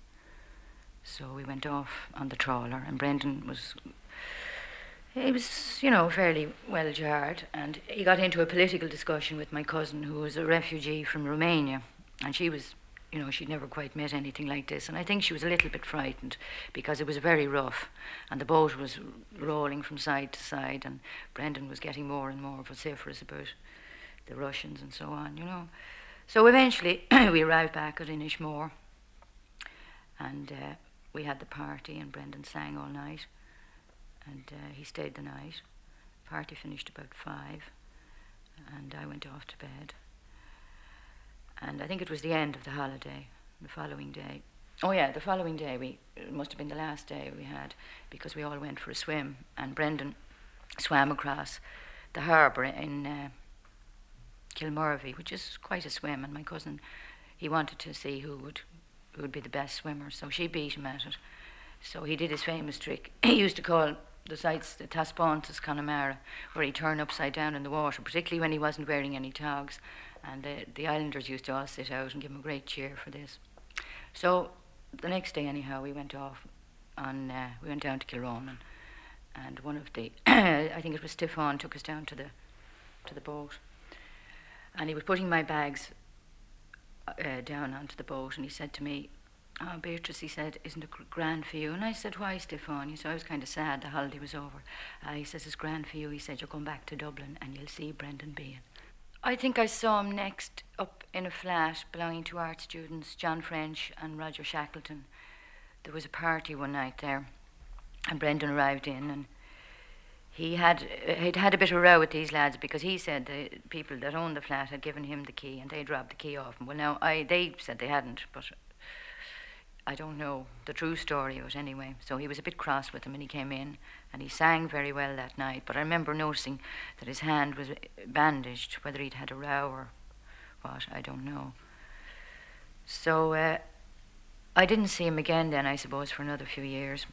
So we went off on the trawler, and Brendan was he was, you know, fairly well jarred, and he got into a political discussion with my cousin, who was a refugee from Romania, and she was, you know, she'd never quite met anything like this, and I think she was a little bit frightened because it was very rough, and the boat was rolling from side to side, and Brendan was getting more and more vociferous about the Russians and so on, you know. So eventually, we arrived back at Inishmore, and uh, we had the party, and Brendan sang all night and uh, he stayed the night. Party finished about five, and I went off to bed. And I think it was the end of the holiday, the following day. Oh yeah, the following day we it must have been the last day we had because we all went for a swim, and Brendan swam across the harbour in uh, which is quite a swim, and my cousin he wanted to see who would who would be the best swimmer, so she beat him at it. So he did his famous trick. He used to call the sites, the Taspontas Connemara, where he'd turn upside down in the water, particularly when he wasn't wearing any togs. And the, the islanders used to all sit out and give him a great cheer for this. So the next day, anyhow, we went off on, uh, we went down to Kilronan, and one of the, I think it was Stefan, took us down to the, to the boat. And he was putting my bags uh, down onto the boat, and he said to me, Oh, Beatrice, he said, isn't it grand for you? And I said, why, Stefan? So I was kind of sad the holiday was over. Uh, he says, it's grand for you. He said, you'll come back to Dublin and you'll see Brendan Behan. I think I saw him next up in a flat belonging to art students, John French and Roger Shackleton. There was a party one night there, and Brendan arrived in, and he had he'd had a bit of a row with these lads because he said the people that owned the flat had given him the key and they'd robbed the key off him. Well, now I they said they hadn't, but I don't know the true story of it anyway. So he was a bit cross with them, and he came in and he sang very well that night. But I remember noticing that his hand was bandaged, whether he'd had a row or what, I don't know. So uh, I didn't see him again then, I suppose, for another few years.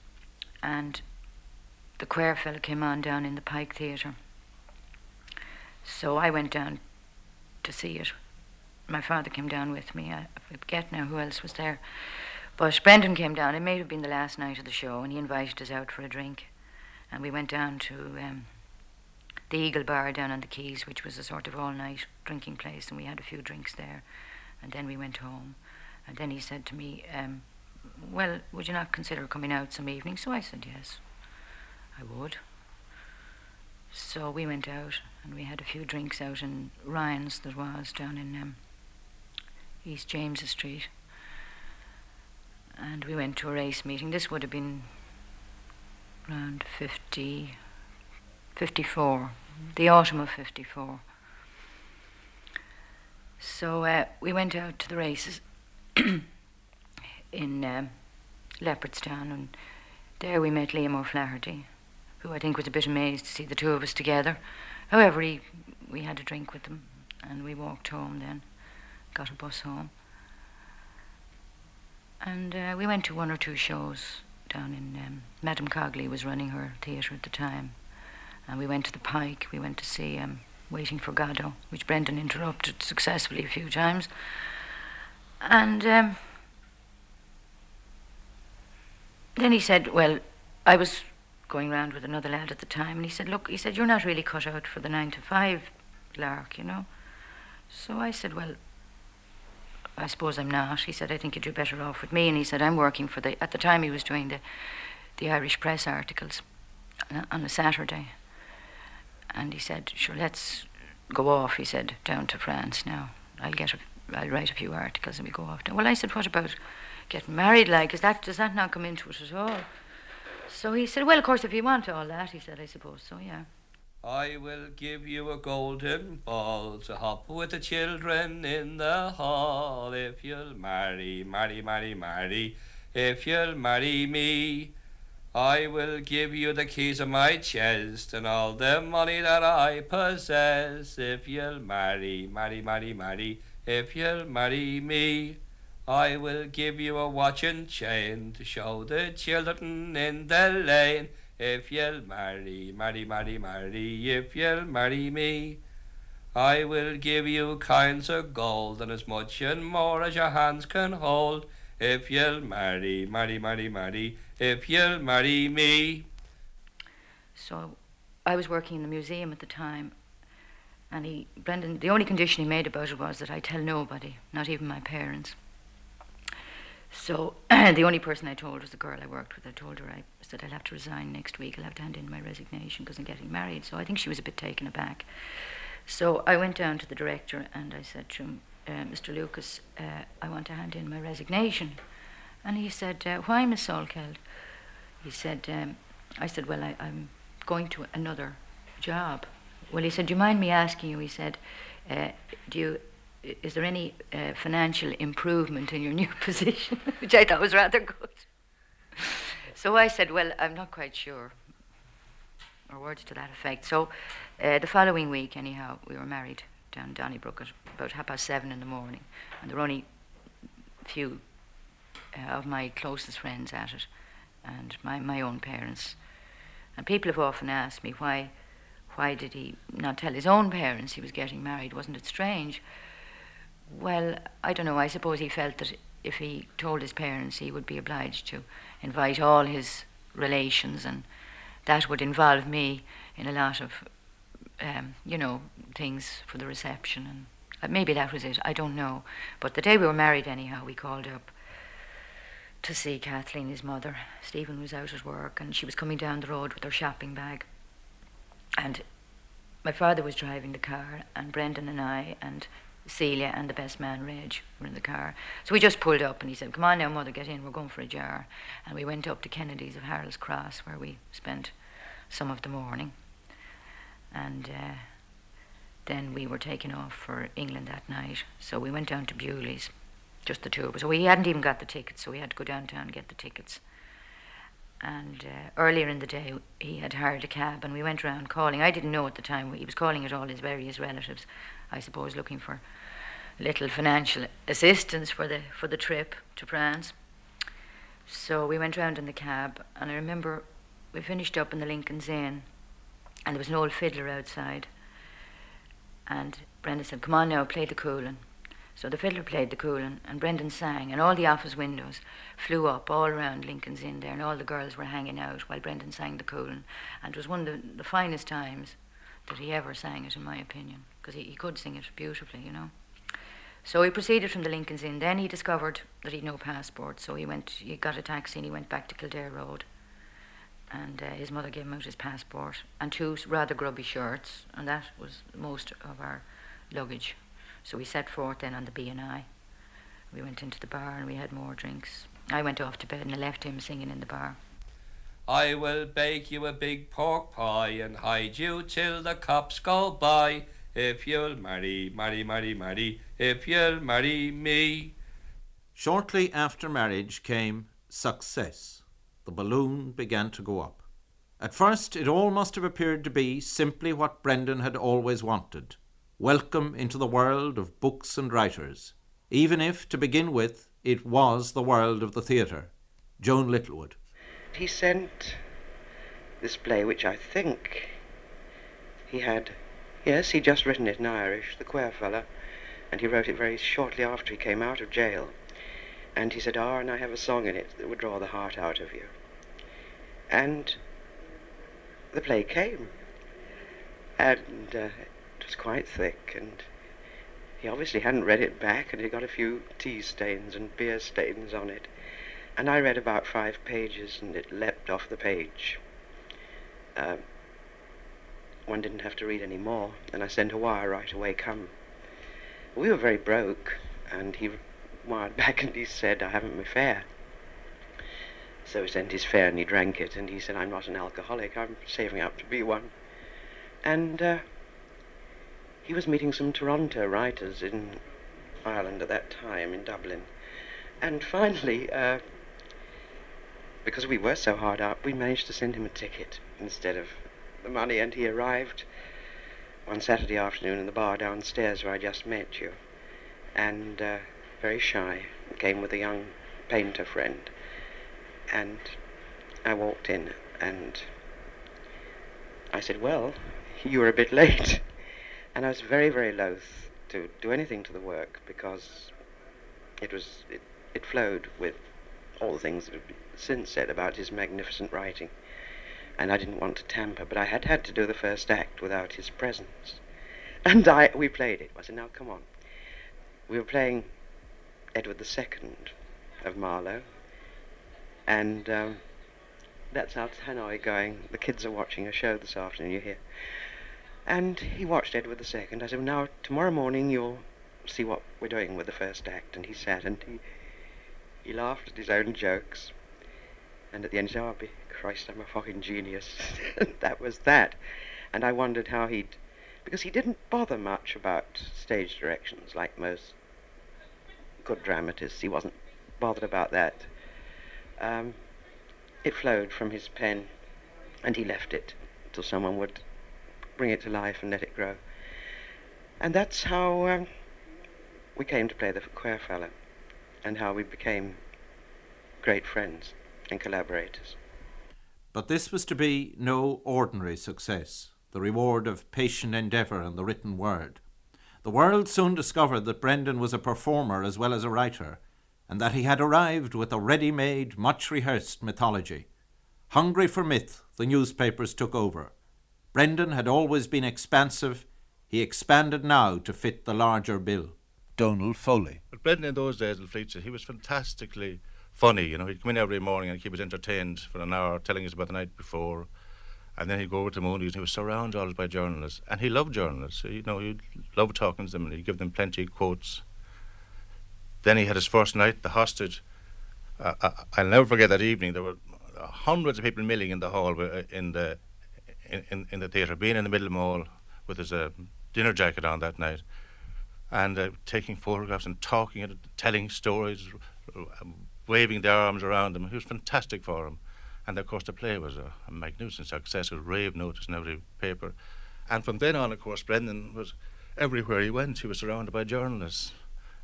And the Quare Fellow came on down in the Pike Theatre. So I went down to see it. My father came down with me. I forget now who else was there. But Brendan came down. It may have been the last night of the show, and he invited us out for a drink. And we went down to um, the Eagle Bar down on the Quays, which was a sort of all night drinking place, and we had a few drinks there. And then we went home. And then he said to me, um, Well, would you not consider coming out some evening? So I said, Yes, I would. So we went out and we had a few drinks out in Ryan's, that was down in um, East James's Street and we went to a race meeting. This would have been around 50, 54, the autumn of 54. So uh, we went out to the races in uh, Leopardstown, and there we met Liam O'Flaherty, who I think was a bit amazed to see the two of us together. However, he, we had a drink with them, and we walked home then, got a bus home. And uh, we went to one or two shows down in. Um, Madame Cogley was running her theatre at the time. And we went to the Pike. We went to see um, Waiting for Godot, which Brendan interrupted successfully a few times. And um, then he said, Well, I was going round with another lad at the time, and he said, Look, he said, You're not really cut out for the nine to five lark, you know. So I said, Well, I suppose I'm not. He said, I think you'd do better off with me. And he said, I'm working for the, at the time he was doing the, the Irish press articles on a Saturday. And he said, sure, let's go off, he said, down to France now. I'll get a, I'll write a few articles and we go off. Well, I said, what about getting married like? Is that, does that not come into it at all? So he said, well, of course, if you want all that, he said, I suppose so, yeah. I will give you a golden ball to hop with the children in the hall if you'll marry, marry, marry, marry, if you'll marry me. I will give you the keys of my chest and all the money that I possess if you'll marry, marry, marry, marry, if you'll marry me. I will give you a watch and chain to show the children in the lane if you'll marry, marry, marry, marry, if you'll marry me. I will give you kinds of gold and as much and more as your hands can hold if you'll marry, marry, marry, marry, if you'll marry me. So I was working in the museum at the time, and he, Brendan, the only condition he made about it was that I tell nobody, not even my parents. So the only person I told was the girl I worked with. I told her I said I'll have to resign next week. I'll have to hand in my resignation because I'm getting married. So I think she was a bit taken aback. So I went down to the director and I said to him, uh, Mr. Lucas, uh, I want to hand in my resignation. And he said, uh, Why, Miss Salkeld? He said, um, I said, Well, I, am going to another job. Well, he said, Do you mind me asking you? He said, uh, Do you. Is there any uh, financial improvement in your new position? Which I thought was rather good. so I said, Well, I'm not quite sure. Or words to that effect. So uh, the following week, anyhow, we were married down Donnybrook at about half past seven in the morning, and there were only a few uh, of my closest friends at it, and my, my own parents. And people have often asked me why, why did he not tell his own parents he was getting married? Wasn't it strange? Well, I don't know. I suppose he felt that if he told his parents, he would be obliged to invite all his relations, and that would involve me in a lot of um, you know, things for the reception. And uh, maybe that was it. I don't know. But the day we were married, anyhow, we called up to see Kathleen, his mother. Stephen was out at work, and she was coming down the road with her shopping bag. And my father was driving the car, and Brendan and I and Celia and the best man, Reg, were in the car. So we just pulled up, and he said, Come on now, mother, get in, we're going for a jar. And we went up to Kennedy's of Harold's Cross, where we spent some of the morning and uh, then we were taken off for England that night. So we went down to Bewley's, just the two of us. So we hadn't even got the tickets, so we had to go downtown and get the tickets. And uh, earlier in the day, he had hired a cab, and we went around calling. I didn't know at the time. He was calling at all his various relatives, I suppose, looking for little financial assistance for the for the trip to France. So we went round in the cab, and I remember we finished up in the Lincoln's Inn, and there was an old fiddler outside. And Brendan said, Come on now, play the coolin. So the fiddler played the coolin, and Brendan sang, and all the office windows flew up all around Lincoln's Inn there, and all the girls were hanging out while Brendan sang the coolin. And it was one of the, the finest times that he ever sang it, in my opinion, because he, he could sing it beautifully, you know. So he proceeded from the Lincoln's Inn. Then he discovered that he'd no passport, so he went, he got a taxi and he went back to Kildare Road and uh, his mother gave him out his passport and two rather grubby shirts, and that was most of our luggage. So we set forth then on the B&I. We went into the bar and we had more drinks. I went off to bed and I left him singing in the bar. I will bake you a big pork pie and hide you till the cops go by. If you'll marry, marry, marry, marry, if you'll marry me. Shortly after marriage came success the balloon began to go up. At first, it all must have appeared to be simply what Brendan had always wanted welcome into the world of books and writers, even if, to begin with, it was the world of the theatre. Joan Littlewood. He sent this play, which I think he had, yes, he'd just written it in Irish, The Queer Fellow, and he wrote it very shortly after he came out of jail. And he said, Ah, and I have a song in it that would draw the heart out of you. And the play came. And uh, it was quite thick, and he obviously hadn't read it back, and he got a few tea stains and beer stains on it. And I read about five pages, and it leapt off the page. Uh, one didn't have to read any more, and I sent a wire right away, come. We were very broke, and he wired back and he said, I haven't my fare. So he sent his fare and he drank it, and he said, I'm not an alcoholic, I'm saving up to be one. And uh, he was meeting some Toronto writers in Ireland at that time, in Dublin. And finally, uh, because we were so hard up, we managed to send him a ticket instead of the money, and he arrived one Saturday afternoon in the bar downstairs where I just met you, and uh, very shy, came with a young painter friend, and I walked in, and I said, well, you were a bit late. And I was very, very loath to do anything to the work because it was it, it flowed with all the things that have been since said about his magnificent writing. And I didn't want to tamper, but I had had to do the first act without his presence. And I we played it. I said, now come on. We were playing Edward II of Marlowe. And um, that's our tannoy going. The kids are watching a show this afternoon, you hear. And he watched Edward II. I said, well, now, tomorrow morning you'll see what we're doing with the first act. And he sat and he, he laughed at his own jokes. And at the end he said, oh, be Christ, I'm a fucking genius. that was that. And I wondered how he'd... Because he didn't bother much about stage directions like most good dramatists. He wasn't bothered about that. Um, it flowed from his pen, and he left it till someone would bring it to life and let it grow. And that's how um, we came to play the Queer Fellow, and how we became great friends and collaborators. But this was to be no ordinary success, the reward of patient endeavour and the written word. The world soon discovered that Brendan was a performer as well as a writer, and that he had arrived with a ready made, much rehearsed mythology. Hungry for myth, the newspapers took over. Brendan had always been expansive. He expanded now to fit the larger bill. Donald Foley. But Brendan in those days in Fleet he was fantastically funny. You know, he'd come in every morning and keep us entertained for an hour, telling us about the night before. And then he'd go over to Mooney's and he was surrounded always by journalists. And he loved journalists. You know, he loved talking to them and he'd give them plenty of quotes. Then he had his first night, the hostage. Uh, I, I'll never forget that evening. There were hundreds of people milling in the hall uh, in the in, in the theatre, being in the middle of the mall with his uh, dinner jacket on that night, and uh, taking photographs and talking and telling stories, waving their arms around him. It was fantastic for him. And of course, the play was a, a magnificent success. It was rave notice in every paper. And from then on, of course, Brendan was everywhere he went. He was surrounded by journalists,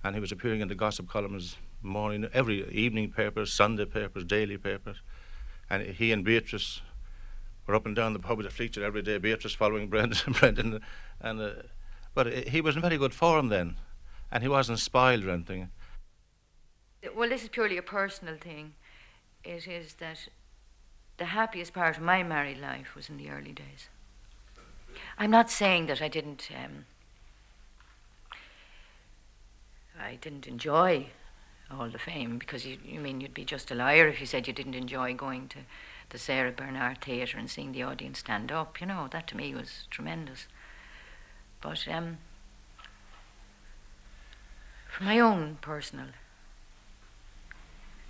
and he was appearing in the gossip columns morning, every evening papers, Sunday papers, daily papers. And he and Beatrice were up and down the pub at the Fleet every day. Beatrice following Brendan Brendan, and uh, but he was in very good form then, and he wasn't spoiled or anything. Well, this is purely a personal thing. It is that the happiest part of my married life was in the early days. I'm not saying that I didn't. Um, I didn't enjoy all the fame because you, you mean you'd be just a liar if you said you didn't enjoy going to the Sarah Bernhardt Theatre and seeing the audience stand up. You know, that to me was tremendous. But um, for my own personal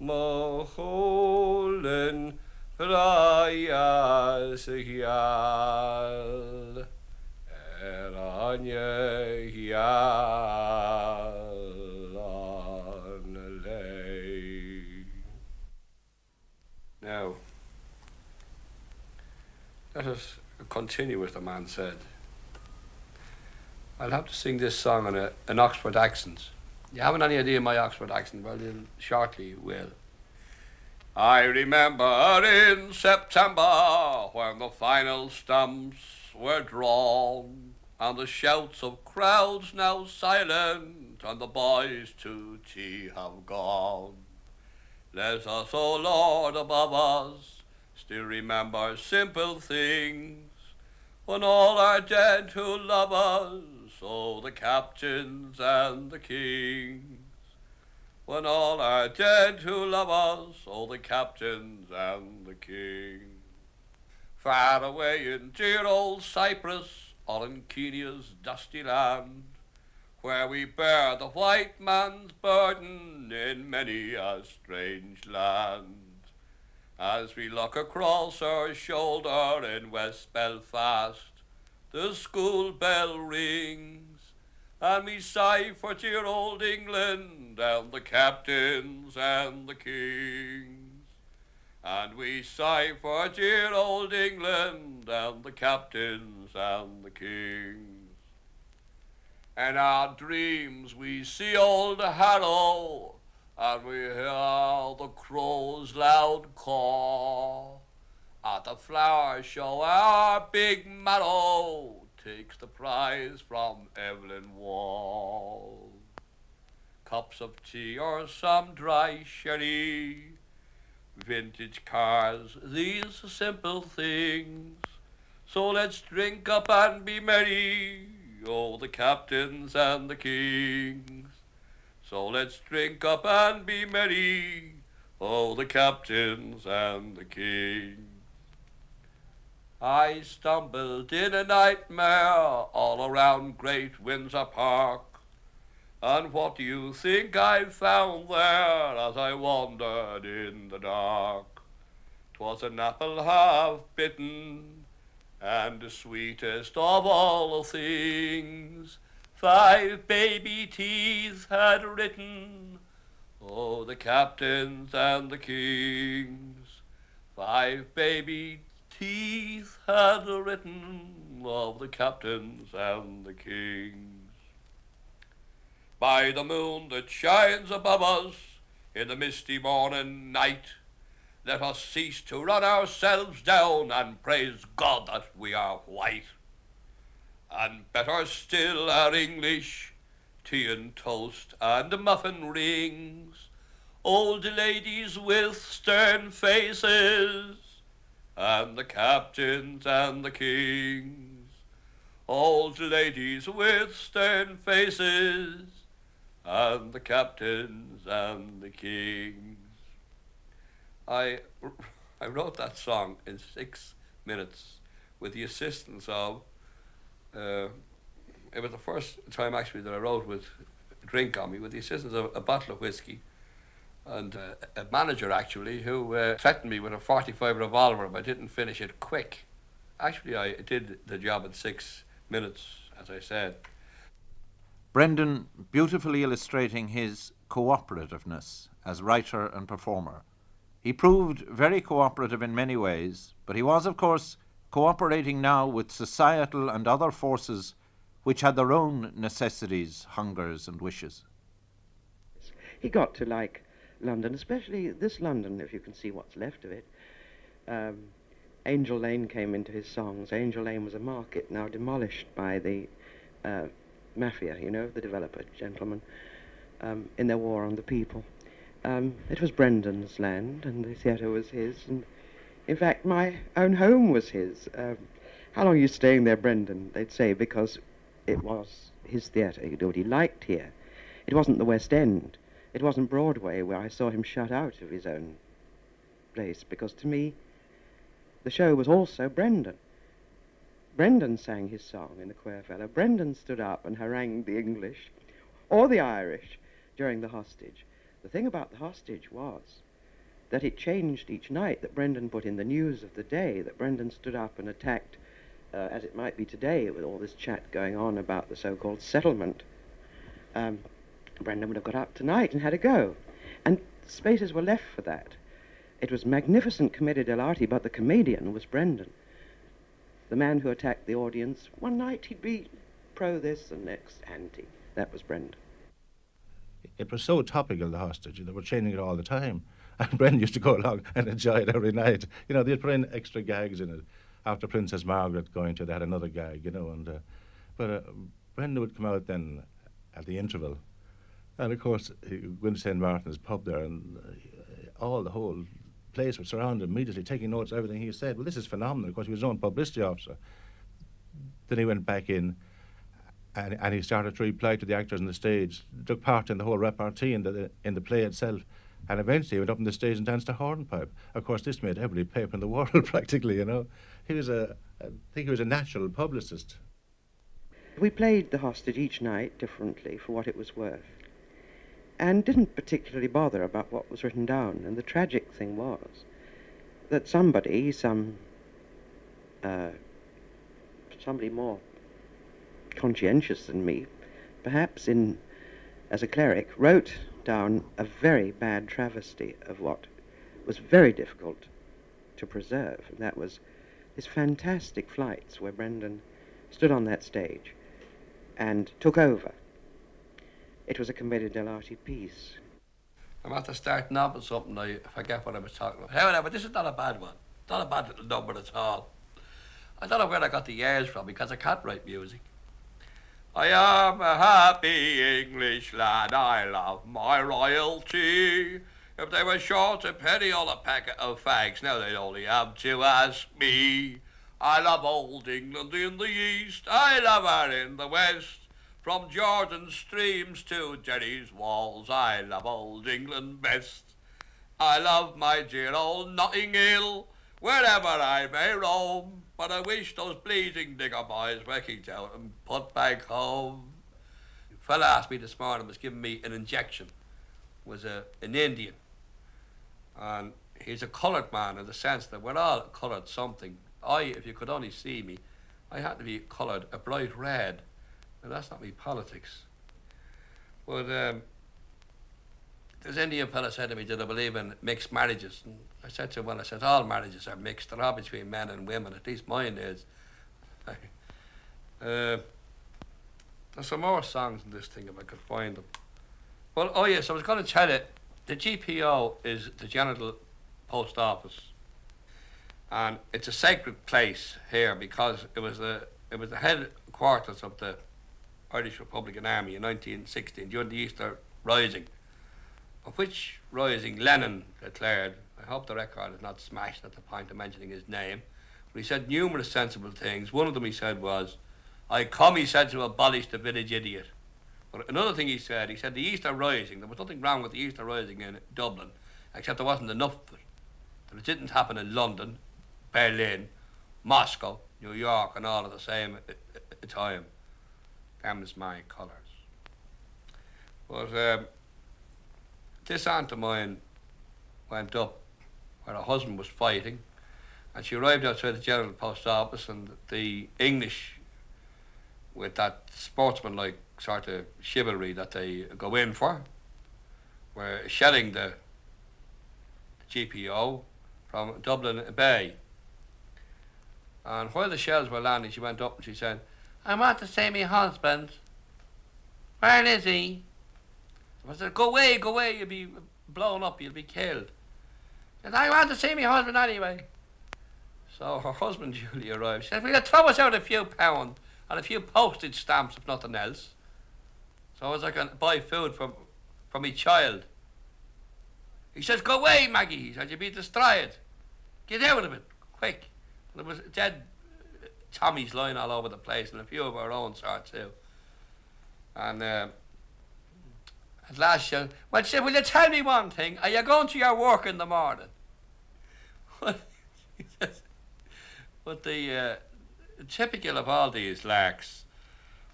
mochríal Mor réil sa brana maidjana Mo cholen Raya sa hial Er anje Now, let us continue as the man said. I'll have to sing this song in a, an Oxford accent. You haven't any idea my Oxford accent? Well, you shortly will. I remember in September when the final stumps were drawn and the shouts of crowds now silent and the boys to tea have gone. Let us, O Lord above us, still remember simple things when all are dead who love us, oh, the captains and the kings. when all are dead who love us, all the captains and the kings. Far away in dear old Cyprus, or in Kenya's dusty land, where we bear the white man's burden in many a strange land. As we look across our shoulder in West Belfast, the school bell rings, and we sigh for dear old England and the captains and the kings. And we sigh for dear old England and the captains and the kings. In our dreams we see old Harrow, and we hear the crow's loud call. At the flower show our big Marrow takes the prize from Evelyn Waugh. Cups of tea or some dry sherry, vintage cars, these simple things. So let's drink up and be merry, oh, the captains and the kings. So let's drink up and be merry, oh, the captains and the kings. I stumbled in a nightmare all around Great Windsor Park. And what do you think I found there as I wandered in the dark? 'Twas an apple half bitten, and the sweetest of all things. Five baby teeth had written, Oh, the captains and the kings. Five baby teeth had written of the captains and the kings. By the moon that shines above us in the misty morning night, let us cease to run ourselves down and praise God that we are white. And better still our English tea and toast and muffin rings, old ladies with stern faces, and the captains and the kings, old ladies with stern faces, and the captains and the kings. I, I wrote that song in six minutes with the assistance of, uh, it was the first time actually that I wrote with drink on me, with the assistance of a bottle of whiskey and uh, a manager actually who uh, threatened me with a 45 revolver if I didn't finish it quick. Actually, I did the job in six minutes, as I said. Brendan beautifully illustrating his cooperativeness as writer and performer. He proved very cooperative in many ways, but he was, of course, cooperating now with societal and other forces which had their own necessities, hungers, and wishes. He got to like London, especially this London, if you can see what's left of it. Um, Angel Lane came into his songs. Angel Lane was a market now demolished by the uh, mafia, you know, the developer gentlemen, um, in their war on the people. Um, it was Brendan's land, and the theatre was his, and in fact, my own home was his. Um, how long are you staying there, Brendan? They'd say, because it was his theatre. He did what he liked here. It wasn't the West End. It wasn't Broadway where I saw him shut out of his own place, because to me, the show was also Brendan. Brendan sang his song in the Quare Fellow. Brendan stood up and harangued the English or the Irish during the hostage. The thing about the hostage was that it changed each night, that Brendan put in the news of the day, that Brendan stood up and attacked, uh, as it might be today with all this chat going on about the so-called settlement. Um, Brendan would have got up tonight and had a go. And spaces were left for that. It was magnificent commedia dell'arte, but the comedian was Brendan. The man who attacked the audience, one night he'd be pro this and next anti. That was Brendan. It was so topical, the hostage, they were changing it all the time. And Brendan used to go along and enjoy it every night. You know, they'd put in extra gags in it. After Princess Margaret going to, they had another gag, you know. And uh, But uh, Brendan would come out then at the interval. And of course, he would go St. Martin's pub there, and uh, all the whole place was surrounded immediately, taking notes of everything he said. Well, this is phenomenal. Of course, he was his own publicity officer. Then he went back in, and, and he started to reply to the actors on the stage, took part in the whole repartee in the, in the play itself. And eventually he went up on the stage and danced a hornpipe. Of course, this made every paper in the world practically, you know. He was a, I think he was a natural publicist. We played The Hostage each night differently for what it was worth, and didn't particularly bother about what was written down. And the tragic thing was that somebody, some uh, somebody more conscientious than me, perhaps in as a cleric, wrote down a very bad travesty of what was very difficult to preserve, and that was his fantastic flights where Brendan stood on that stage and took over. It was a commedia dell'arte piece. I'm after starting off with something now. I forget what I was talking about. However, this is not a bad one. Not a bad little number at all. I don't know where I got the airs from because I can't write music. I am a happy English lad, I love my royalty. If they were short a penny on a packet of fags, now they'd only have to ask me. I love old England in the east, I love her in the west. From Jordan's streams to Derry's walls, I love old England best. I love my dear old Notting Hill, wherever I may roam. But I wish those bleeding digger boys were kicked out and put back home. A fella asked me this morning, was giving me an injection, was a, an Indian. And he's a coloured man in the sense that we're all coloured something. I, if you could only see me, I had to be coloured a bright red. And that's not me politics. But um, this Indian fella said to me, did I believe in mixed marriages? And I said to him, well, I said, all marriages are mixed. They're all between men and women. At least mine is. uh, there's some more songs in this thing if I could find them. Well, oh yes, I was going to tell it. the GPO is the General Post Office, and it's a sacred place here because it was the it was the headquarters of the Irish Republican Army in 1916 during the Easter Rising, of which rising Lenin declared I hope the record is not smashed at the point of mentioning his name. But he said numerous sensible things. One of them he said was, I come, he said, to abolish the village idiot. But another thing he said, he said the Easter Rising, there was nothing wrong with the Easter Rising in Dublin, except there wasn't enough of it. That it didn't happen in London, Berlin, Moscow, New York, and all at the same uh, uh, time. Them is my colours. But um, this aunt of mine went up where her husband was fighting, and she arrived outside the General Post Office, and the English, with that sportsmanlike sort of chivalry that they go in for, were shelling the GPO from Dublin Bay. And while the shells were landing, she went up and she said, I want to see my husband. Where is he? I said, Go away, go away, you'll be blown up, you'll be killed. And I want to see my husband anyway. So her husband duly arrived. She said, Will throw us out a few pounds and a few postage stamps, if nothing else? So as I can buy food for, for my child. He says, Go away, Maggie. He said, You'll be destroyed. Get out of it, quick. And there was dead Tommies lying all over the place, and a few of our own sort too. And uh, at last she Well, she said, Will you tell me one thing? Are you going to your work in the morning? but the uh, typical of all these larks,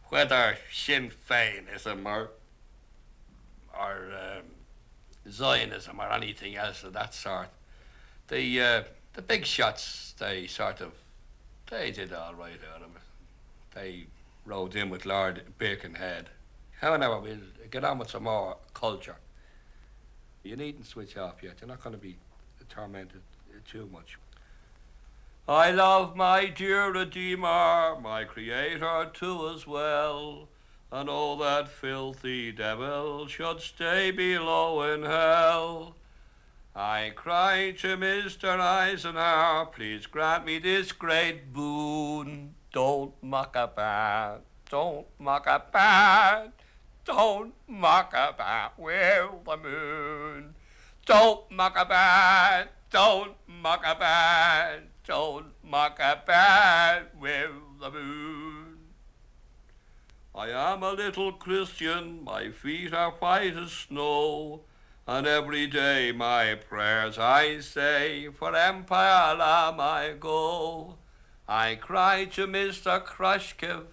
whether Sinn Féinism or or um, Zionism or anything else of that sort, the uh, the big shots they sort of they did all right out of it. They rode in with Lord Birkenhead. However, we'll get on with some more culture. You needn't switch off yet. You're not going to be tormented too much. I love my dear Redeemer, my Creator too as well. And oh, that filthy devil should stay below in hell. I cry to Mr. Eisenhower, please grant me this great boon. Don't mock about, don't mock about, don't mock about with the moon. Don't mock about, don't mock about, don't mock about with the moon. I am a little Christian, my feet are white as snow, and every day my prayers I say, for Empire Lamb I go. I cry to Mr. Khrushchev,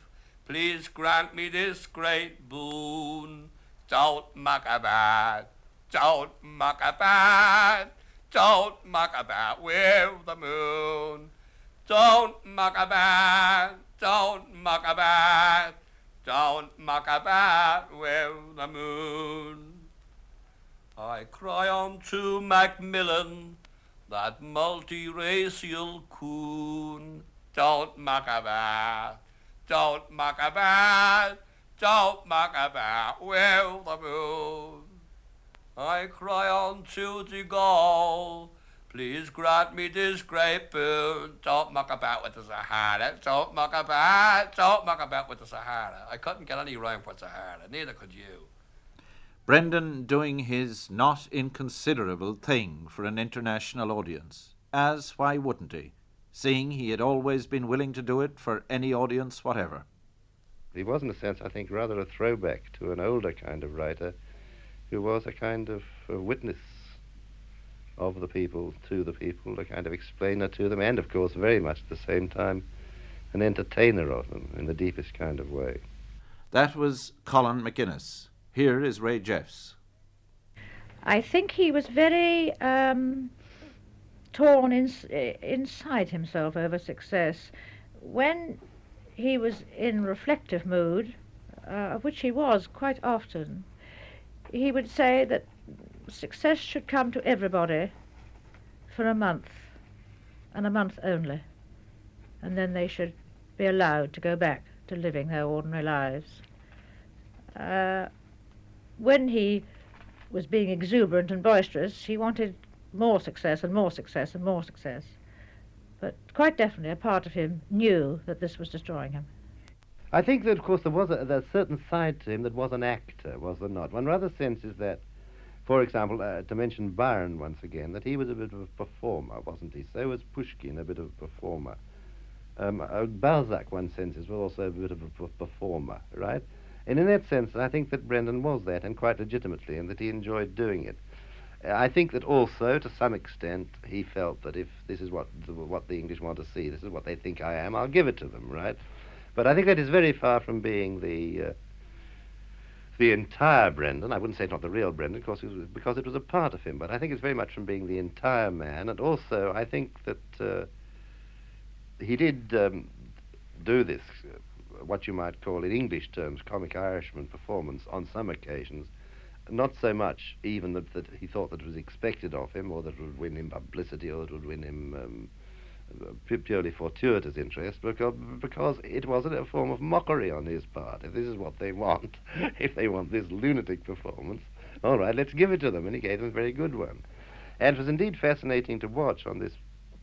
please grant me this great boon. Don't muck about, don't muck about, don't muck about with the moon. Don't muck about, don't muck about, don't muck about with the moon. I cry unto Macmillan, that multiracial coon. Don't muck about, don't muck about, don't muck about with the moon. I cry unto De Gaulle, please grant me this great boon. Don't muck about with the Sahara, don't muck about, don't muck about with the Sahara. I couldn't get any rhyme for Sahara, neither could you. Brendan doing his not inconsiderable thing for an international audience, as why wouldn't he, seeing he had always been willing to do it for any audience whatever. He was, in a sense, I think, rather a throwback to an older kind of writer who was a kind of a witness of the people to the people, a kind of explainer to them, and, of course, very much at the same time, an entertainer of them in the deepest kind of way. That was Colin MacInnes. Here is Rae Jeffs. I think he was very um, torn in, inside himself over success. When he was in reflective mood, uh, of which he was quite often, he would say that success should come to everybody for a month, and a month only, and then they should be allowed to go back to living their ordinary lives. Uh, when he was being exuberant and boisterous, he wanted more success and more success and more success. But quite definitely, a part of him knew that this was destroying him. I think that, of course, there was a, a certain side to him that was an actor, was there not? One rather senses that, for example, uh, to mention Byron once again, that he was a bit of a performer, wasn't he? So was Pushkin a bit of a performer. Um, uh, Balzac, one senses, was also a bit of a performer, right? And in that sense, I think that Brendan was that, and quite legitimately, and that he enjoyed doing it. I think that also, to some extent, he felt that if this is what the, what the English want to see, this is what they think I am, I'll give it to them, right? But I think that is very far from being the uh, the entire Brendan. I wouldn't say it's not the real Brendan, because it, was, because it was a part of him. But I think it's very much from being the entire man. And also, I think that uh, he did um, do this, what you might call in English terms, comic Irishman performance on some occasions. Not so much even that, that he thought that it was expected of him, or that it would win him publicity, or that it would win him. Um, purely fortuitous interest because, because it was a form of mockery on his part. If this is what they want, if they want this lunatic performance, all right, let's give it to them. And he gave them a very good one. And it was indeed fascinating to watch on this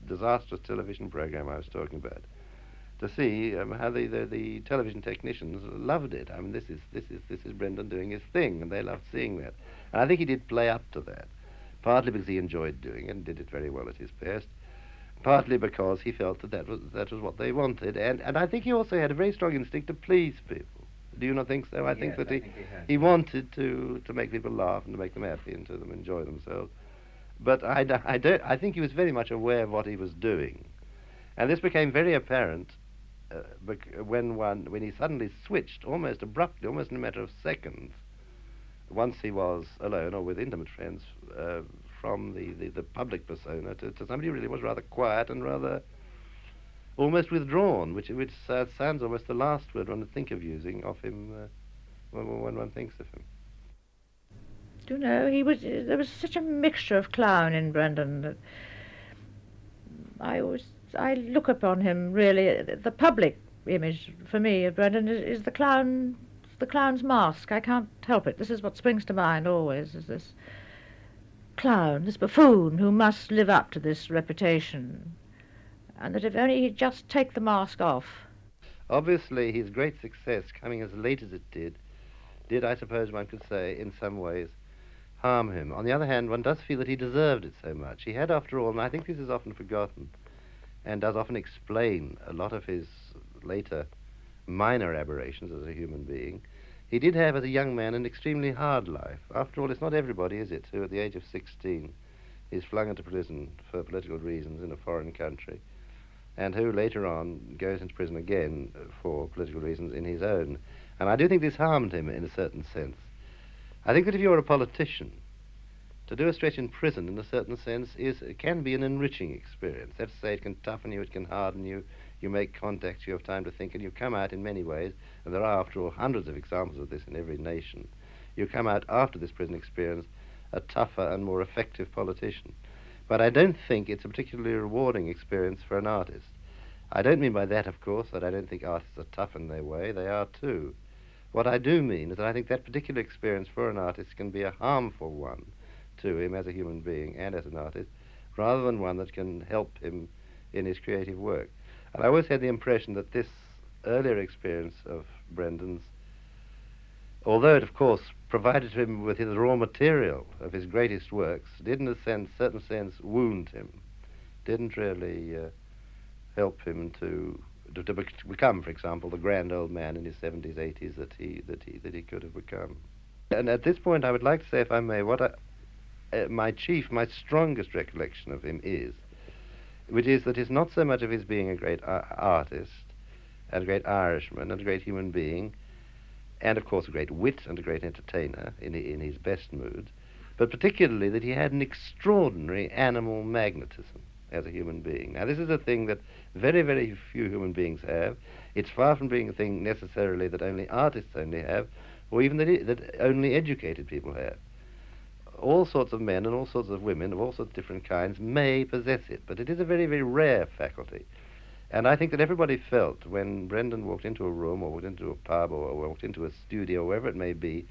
disastrous television program I was talking about to see um, how the, the, the, television technicians loved it. I mean, this is, this, is, this is Brendan doing his thing, and they loved seeing that. And I think he did play up to that, partly because he enjoyed doing it and did it very well at his best, partly because he felt that that was, that was what they wanted. And, and I think he also had a very strong instinct to please people. Do you not think so? I think yes, that he, think he, he wanted to, to make people laugh and to make them happy and to them enjoy themselves. But I, I, don't, I think he was very much aware of what he was doing. And this became very apparent uh, when, one, when he suddenly switched almost abruptly, almost in a matter of seconds, once he was alone or with intimate friends, uh, from the, the, the, public persona to, to somebody who really was rather quiet and rather almost withdrawn, which, which uh, sounds almost the last word one would think of using of him uh, when, when one thinks of him. You know, he was, there was such a mixture of clown in Brendan that I always, I look upon him really, the public image for me of Brendan is, is the clown, the clown's mask. I can't help it. This is what springs to mind always, is this clown, this buffoon who must live up to this reputation. And that if only he'd just take the mask off. Obviously, his great success, coming as late as it did, did, I suppose one could say, in some ways, harm him. On the other hand, one does feel that he deserved it so much. He had, after all, and I think this is often forgotten, and does often explain a lot of his later minor aberrations as a human being, he did have as a young man an extremely hard life. After all, it's not everybody, is it, who at the age of 16 is flung into prison for political reasons in a foreign country, and who later on goes into prison again for political reasons in his own. And I do think this harmed him in a certain sense. I think that if you're a politician, to do a stretch in prison, in a certain sense, is can be an enriching experience. That's to say, it can toughen you, it can harden you. You make contacts, you have time to think, and you come out in many ways. And there are, after all, hundreds of examples of this in every nation. You come out after this prison experience a tougher and more effective politician. But I don't think it's a particularly rewarding experience for an artist. I don't mean by that, of course, that I don't think artists are tough in their way. They are too. What I do mean is that I think that particular experience for an artist can be a harmful one to him as a human being and as an artist, rather than one that can help him in his creative work. And I always had the impression that this earlier experience of Brendan's, although it of course provided him with his raw material of his greatest works, did in a sense, certain sense wound him, didn't really uh, help him to, to, to become, for example, the grand old man in his 70s, 80s that he, that he, that he could have become. And at this point, I would like to say, if I may, what I, uh, my chief, my strongest recollection of him is, which is that it's not so much of his being a great artist and a great Irishman and a great human being, and of course a great wit and a great entertainer in, in his best moods, but particularly that he had an extraordinary animal magnetism as a human being. Now, this is a thing that very, very few human beings have. It's far from being a thing necessarily that only artists only have, or even that, that only educated people have all sorts of men and all sorts of women of all sorts of different kinds may possess it, but it is a very, very rare faculty. And I think that everybody felt when Brendan walked into a room or walked into a pub or walked into a studio, wherever it may be,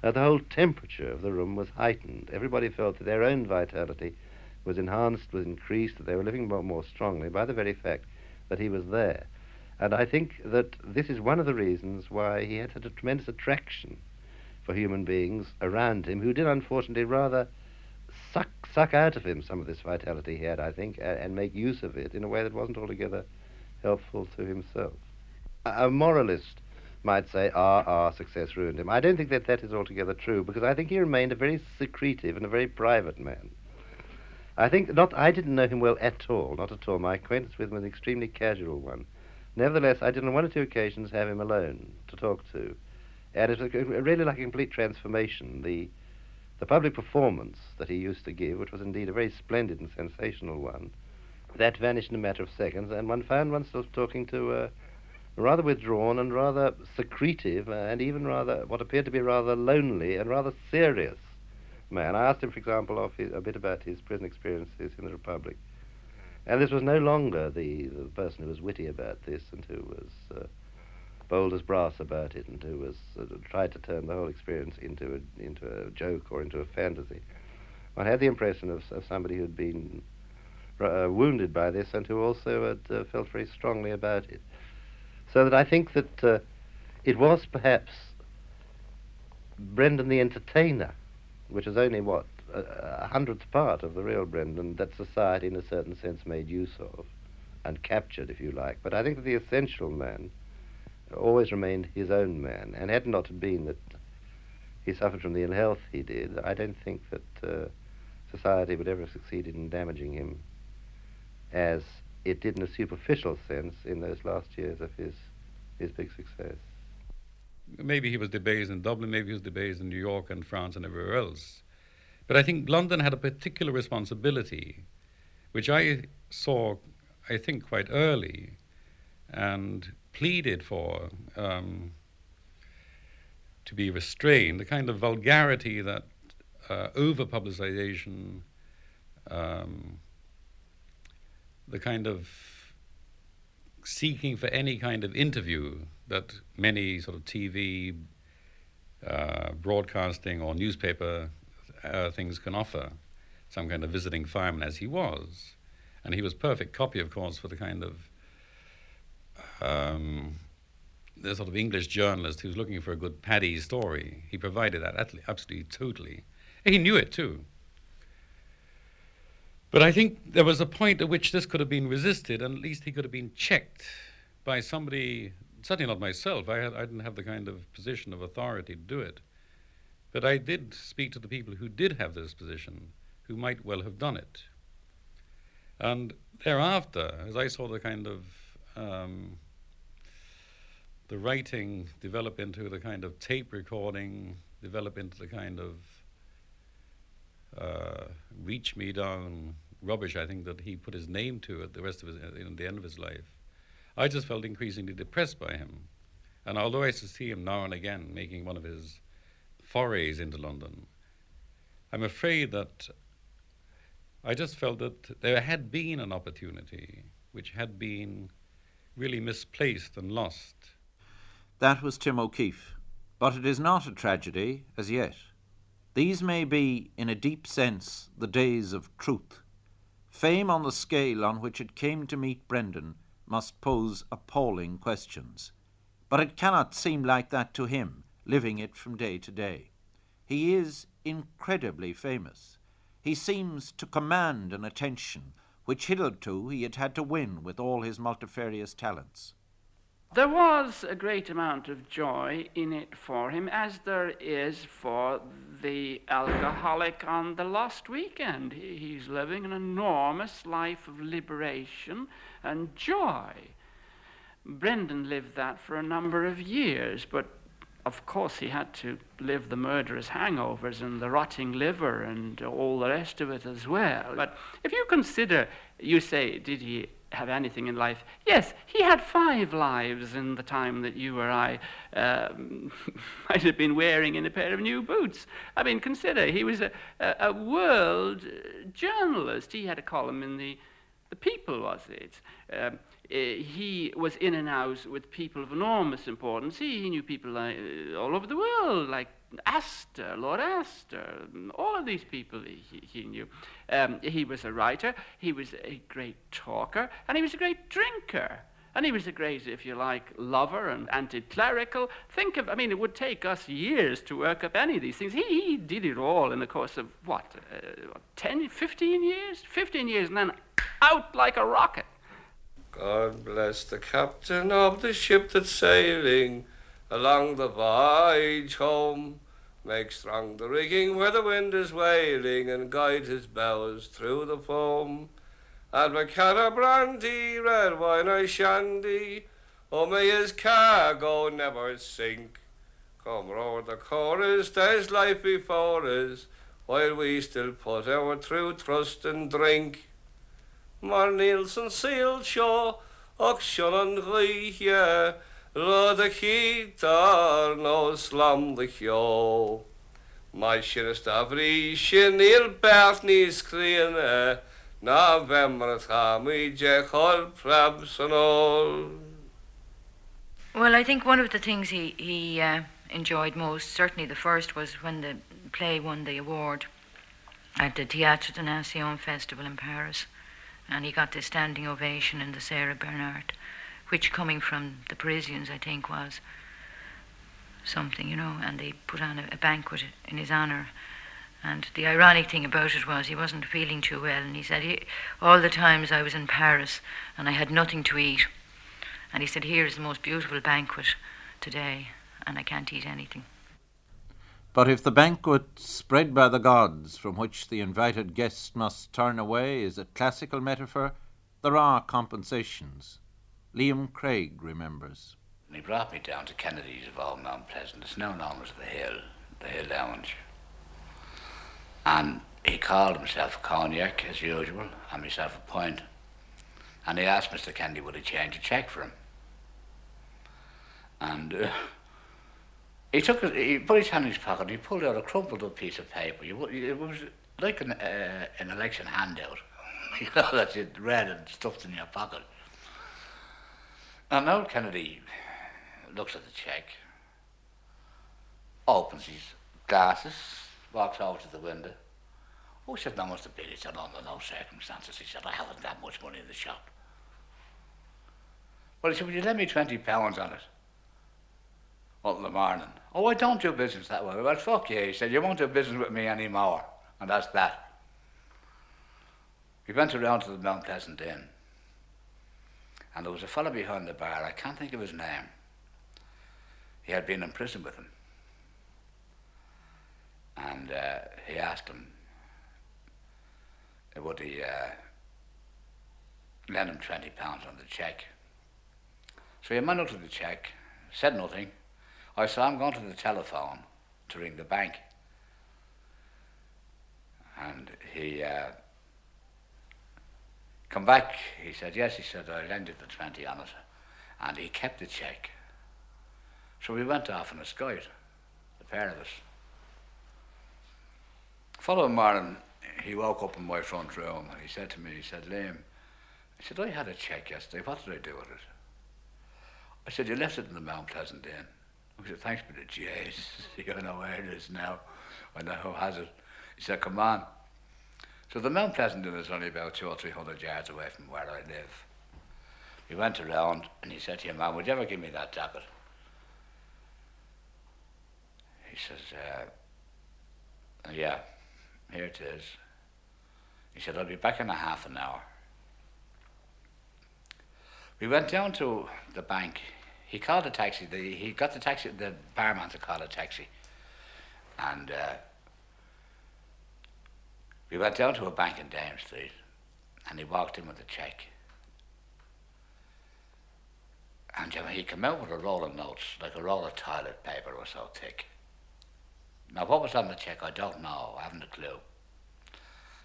that the whole temperature of the room was heightened. Everybody felt that their own vitality was enhanced, was increased, that they were living more, more strongly by the very fact that he was there. And I think that this is one of the reasons why he had such a tremendous attraction for human beings around him who did unfortunately rather suck suck out of him some of this vitality he had, I think, and, and make use of it in a way that wasn't altogether helpful to himself. A, a moralist might say, ah, ah, success ruined him. I don't think that that is altogether true because I think he remained a very secretive and a very private man. I think not. I didn't know him well at all, not at all. My acquaintance with him was an extremely casual one. Nevertheless, I did on one or two occasions have him alone to talk to. And it was really like a complete transformation. The, the public performance that he used to give, which was indeed a very splendid and sensational one, that vanished in a matter of seconds, and one found oneself talking to a rather withdrawn and rather secretive, uh, and even rather what appeared to be rather lonely and rather serious man. I asked him, for example, his, a bit about his prison experiences in the Republic. And this was no longer the, the person who was witty about this and who was uh, bold as brass about it and who was uh, tried to turn the whole experience into a, into a joke or into a fantasy. One had the impression of, of somebody who'd been uh, wounded by this and who also had uh, felt very strongly about it. So that I think that uh, it was perhaps Brendan the entertainer, which is only what a, a hundredth part of the real Brendan that society, in a certain sense, made use of and captured, if you like. But I think that the essential man always remained his own man, and had not been that he suffered from the ill health he did, I don't think that uh, society would ever have succeeded in damaging him as it did in a superficial sense in those last years of his, his big success. Maybe he was debased in Dublin, maybe he was debased in New York and France and everywhere else. But I think London had a particular responsibility, which I saw, I think, quite early, and pleaded for um, to be restrained, the kind of vulgarity that uh, over publicization, um, the kind of seeking for any kind of interview that many sort of TV, uh, broadcasting, or newspaper uh, things can offer, some kind of visiting fireman as he was. And he was perfect copy, of course, for the kind of um, the sort of English journalist who's looking for a good Paddy story. He provided that absolutely, totally. He knew it too. But I think there was a point at which this could have been resisted, and at least he could have been checked by somebody certainly not myself. I, had, I didn't have the kind of position of authority to do it. But I did speak to the people who did have this position, who might well have done it. And thereafter, as I saw the kind of um, the writing develop into the kind of tape recording, develop into the kind of uh, reach me down rubbish. I think that he put his name to at the rest of his, in the end of his life. I just felt increasingly depressed by him, and although I used to see him now and again making one of his forays into London, I'm afraid that I just felt that there had been an opportunity which had been really misplaced and lost. That was Tim O'Keeffe, but it is not a tragedy as yet. These may be, in a deep sense, the days of truth. Fame on the scale on which it came to meet Brendan must pose appalling questions. But it cannot seem like that to him, living it from day to day. He is incredibly famous. He seems to command an attention which hitherto he had had to win with all his multifarious talents. There was a great amount of joy in it for him, as there is for the alcoholic on the lost weekend. He's living an enormous life of liberation and joy. Brendan lived that for a number of years, but of course he had to live the murderous hangovers and the rotting liver and all the rest of it as well. But if you consider, you say, did he have anything in life. Yes, he had five lives in the time that you or I um, might have been wearing in a pair of new boots. I mean, consider, he was a, a, a world journalist. He had a column in the, the People, was it? Um, he was in and out with people of enormous importance. He, he knew people uh, all over the world, like Astor, Lord Astor, all of these people he, he knew. Um, he was a writer, he was a great talker, and he was a great drinker. And he was a great, if you like, lover and anti clerical. Think of, I mean, it would take us years to work up any of these things. He, he did it all in the course of, what, uh, 10, 15 years? 15 years, and then out like a rocket. God bless the captain of the ship that's sailing along the voyage home. Make strong the rigging where the wind is wailing, and guide his bows through the foam. And my brandy, red wine or shandy, oh may his cargo never sink. Come roar the chorus, there's life before us, while we still put our true trust in drink. Mar Nielsen sailed shaw, och shannon rie, Rud a chitar nó slam de chio. Mai sin is stafri sin il bert níos críanne, na bhemar chamu je chol prabs and all. Well, I think one of the things he, he uh, enjoyed most, certainly the first, was when the play won the award at the Théâtre des Nations Festival in Paris. And he got the standing ovation in the Sarah Bernhardt which coming from the Parisians, I think, was something, you know, and they put on a, a banquet in his honour. And the ironic thing about it was he wasn't feeling too well, and he said, he, All the times I was in Paris and I had nothing to eat. And he said, Here's the most beautiful banquet today, and I can't eat anything. But if the banquet spread by the gods from which the invited guest must turn away is a classical metaphor, there are compensations. Liam Craig remembers. He brought me down to Kennedy's of all Mount Pleasant. It's now known as the Hill, the Hill Lounge. And he called himself Cognac, as usual, and myself a pint. And he asked Mr. Kennedy would he change a cheque for him. And uh, he took it, he put his hand in his pocket, and he pulled out a crumpled up piece of paper. it was like an, uh, an election handout. you know, that you'd read and stuffed in your pocket. And old Kennedy looks at the cheque, opens his glasses, walks over to the window. Oh, he said, no, Mr. Bill, he said, under no circumstances. He said, I haven't that much money in the shop. Well, he said, would you lend me 20 pounds on it? Well, in the morning. Oh, I don't do business that way. Well, fuck you. He said, you won't do business with me anymore. And that's that. He went around to the Mount Pleasant Inn. And there was a fellow behind the bar, I can't think of his name. he had been in prison with him. And uh, he asked him, would he uh, lend him 20 pounds on the cheque. So he man looked at the cheque, said nothing. I said, I'm going to the telephone to ring the bank. And he uh, come back, he said, yes, he said, I you the 20 on it. And he kept the cheque. So we went off on a scout, the pair of us. Following morning, he woke up in my front room and he said to me, he said, Liam, I said, I had a cheque yesterday. What did I do with it? I said, you left it in the Mount Pleasant Inn. I said, thanks for the J's. you know where it is now. I know who has it. He said, come on. So the Mount Pleasant Inn is only about two or three hundred yards away from where I live. He went around and he said to your man, would you ever give me that jacket? He says, uh, yeah, here it is. He said, I'll be back in a half an hour. We went down to the bank. He called a taxi. The, he got the taxi, the barman to call a taxi. And uh, we went down to a bank in Dame Street and he walked in with a cheque. And you know, he came out with a roll of notes, like a roll of toilet paper was so thick. Now, what was on the cheque, I don't know. I haven't a clue.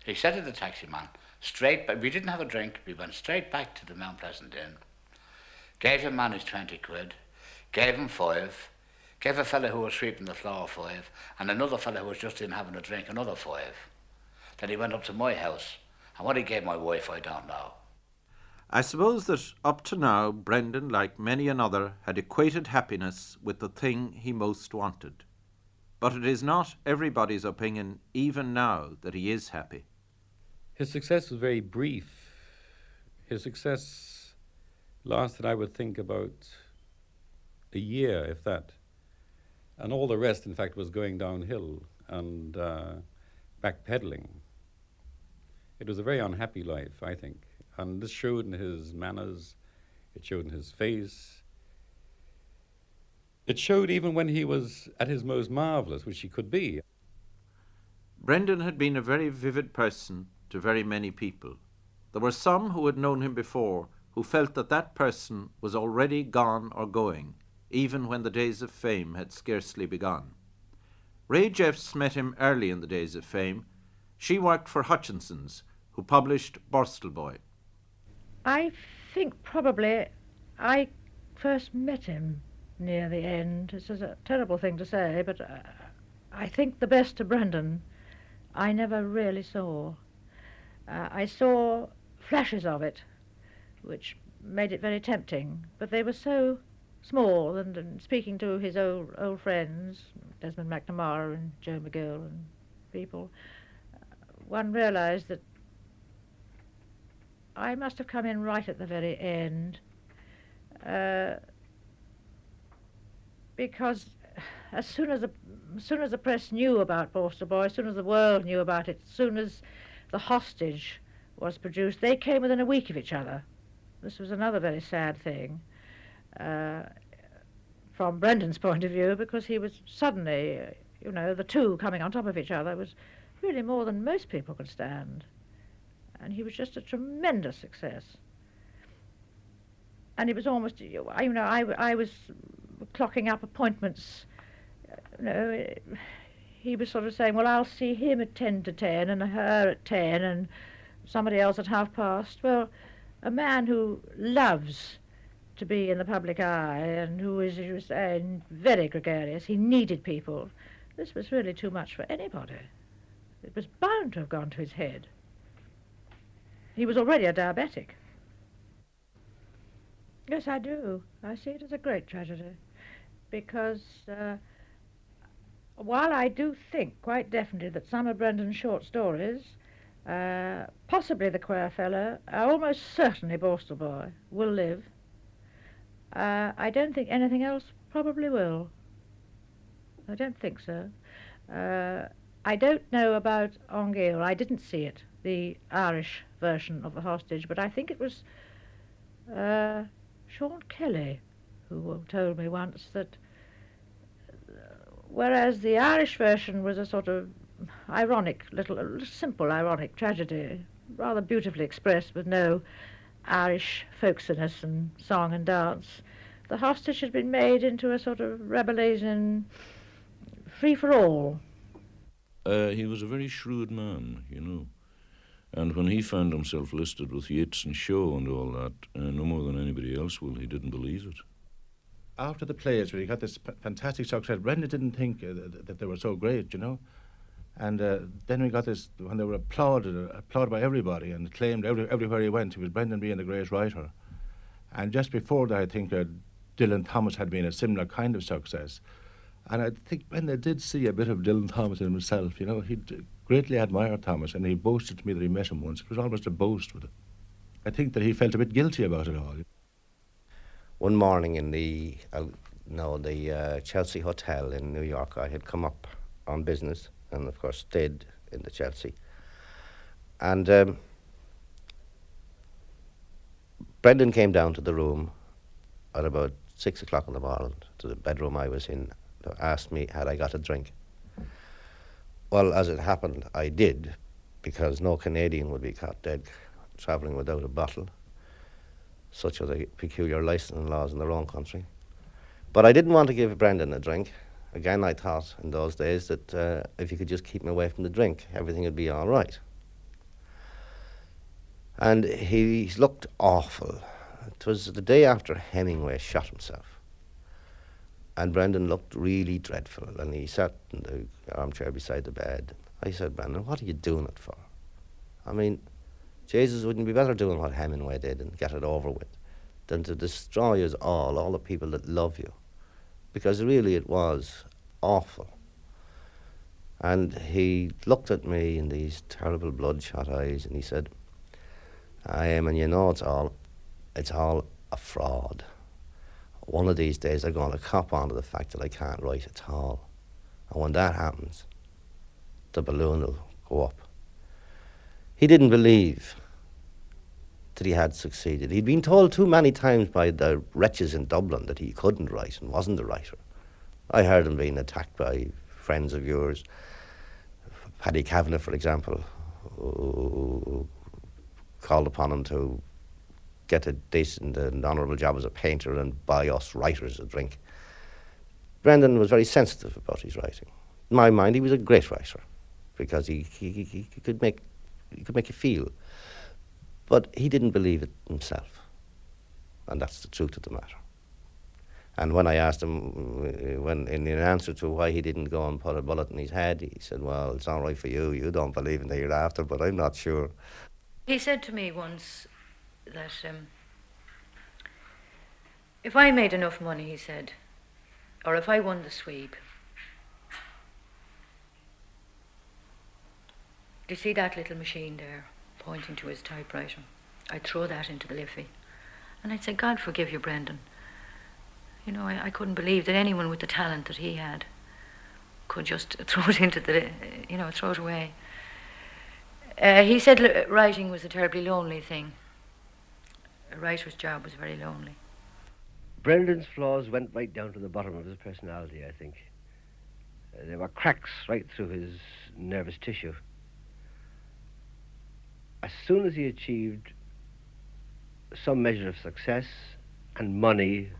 He said to the taxi man, straight back, we didn't have a drink, we went straight back to the Mount Pleasant Inn, gave him man his 20 quid, gave him five, gave a fellow who was sweeping the floor five, and another fellow who was just in having a drink another five. Then he went up to my house, and what he gave my wife, I don't know. I suppose that up to now, Brendan, like many another, had equated happiness with the thing he most wanted. But it is not everybody's opinion, even now, that he is happy. His success was very brief. His success lasted, I would think, about a year, if that. And all the rest, in fact, was going downhill and uh, backpedaling. It was a very unhappy life, I think. And this showed in his manners, it showed in his face. It showed even when he was at his most marvelous, which he could be. Brendan had been a very vivid person to very many people. There were some who had known him before who felt that that person was already gone or going, even when the days of fame had scarcely begun. Rae Jeffs met him early in the days of fame. She worked for Hutchinson's, who published Borstal Boy. I think probably I first met him near the end. This is a terrible thing to say, but uh, I think the best of Brendan I never really saw. Uh, I saw flashes of it, which made it very tempting, but they were so small, and, and speaking to his old, old friends, Desmond MacNamara and Joe McGill and people, uh, one realized that I must have come in right at the very end. Uh, because as soon as the as soon as the press knew about Borstal Boy, as soon as the world knew about it, as soon as the hostage was produced, they came within a week of each other. This was another very sad thing uh, from Brendan's point of view, because he was suddenly, uh, you know, the two coming on top of each other was really more than most people could stand. And he was just a tremendous success. And it was almost, you know, I, I was clocking up appointments. You know, he was sort of saying, well, I'll see him at 10 to 10 and her at 10 and somebody else at half past. Well, a man who loves to be in the public eye and who is, as you say, very gregarious, he needed people. This was really too much for anybody. It was bound to have gone to his head. He was already a diabetic. Yes, I do. I see it as a great tragedy because uh, while I do think quite definitely that some of Brendan's short stories, uh, possibly The Quare Fellow, almost certainly Borstal Boy, will live, uh, I don't think anything else probably will. I don't think so. Uh, I don't know about An Giall. I didn't see it, the Irish version of The Hostage, but I think it was uh, Sean Kelly who told me once that whereas the Irish version was a sort of ironic, little, simple ironic tragedy, rather beautifully expressed with no Irish folksiness and song and dance. The hostage had been made into a sort of Rabelaisian free for all. Uh, he was a very shrewd man, you know. And when he found himself listed with Yeats and Shaw and all that, uh, no more than anybody else will, he didn't believe it. After the plays, when he got this p- fantastic success, Brendan didn't think uh, th- that they were so great, you know. And uh, then we got this when they were applauded, uh, applauded by everybody, and claimed every, everywhere he went he was Brendan being the great writer. And just before that, I think uh, Dylan Thomas had been a similar kind of success. And I think Brendan did see a bit of Dylan Thomas in himself. You know, he greatly admired Thomas, and he boasted to me that he met him once. It was almost a boast with him. I think that he felt a bit guilty about it all. One morning in the uh, no the uh, Chelsea Hotel in New York, I had come up on business, and of course stayed in the Chelsea. And um, Brendan came down to the room at about six o'clock in the morning to the bedroom I was in to ask me had I got a drink. Well, as it happened, I did, because no Canadian would be caught dead travelling without a bottle. Such are the peculiar licensing laws in their own country. But I didn't want to give Brendan a drink. Again, I thought in those days that uh, if you could just keep me away from the drink, everything would be all right. And he looked awful. It was the day after Hemingway shot himself. And Brendan looked really dreadful, and he sat in the armchair beside the bed. I said, Brendan, what are you doing it for? I mean, Jesus wouldn't be better doing what Hemingway did and get it over with than to destroy us all, all the people that love you. Because really it was awful. And he looked at me in these terrible bloodshot eyes and he said, I am, and you know it's all, it's all a fraud. One of these days I'm going to cop on to the fact that I can't write at all. And when that happens, the balloon will go up. He didn't believe that he had succeeded. He'd been told too many times by the wretches in Dublin that he couldn't write and wasn't a writer. I heard him being attacked by friends of yours, Paddy Kavanagh, for example, who called upon him to get a decent and honourable job as a painter and buy us writers a drink. Brendan was very sensitive about his writing. In my mind, he was a great writer because he, he, he, he could make he could make you feel. But he didn't believe it himself. And that's the truth of the matter. And when I asked him, uh, when in answer to why he didn't go and put a bullet in his head, he said, Well, it's all right for you. You don't believe in the hereafter, but I'm not sure. He said to me once that um, if I made enough money, he said, or if I won the sweep, do you see that little machine there, pointing to his typewriter? I'd throw that into the Liffey. And I'd say, God forgive you, Brendan. You know, I, I couldn't believe that anyone with the talent that he had could just throw it into the, you know, throw it away. Uh, he said writing was a terribly lonely thing. A writer's job was very lonely. Brendan's flaws went right down to the bottom of his personality, I think. Uh, there were cracks right through his nervous tissue. As soon as he achieved some measure of success and money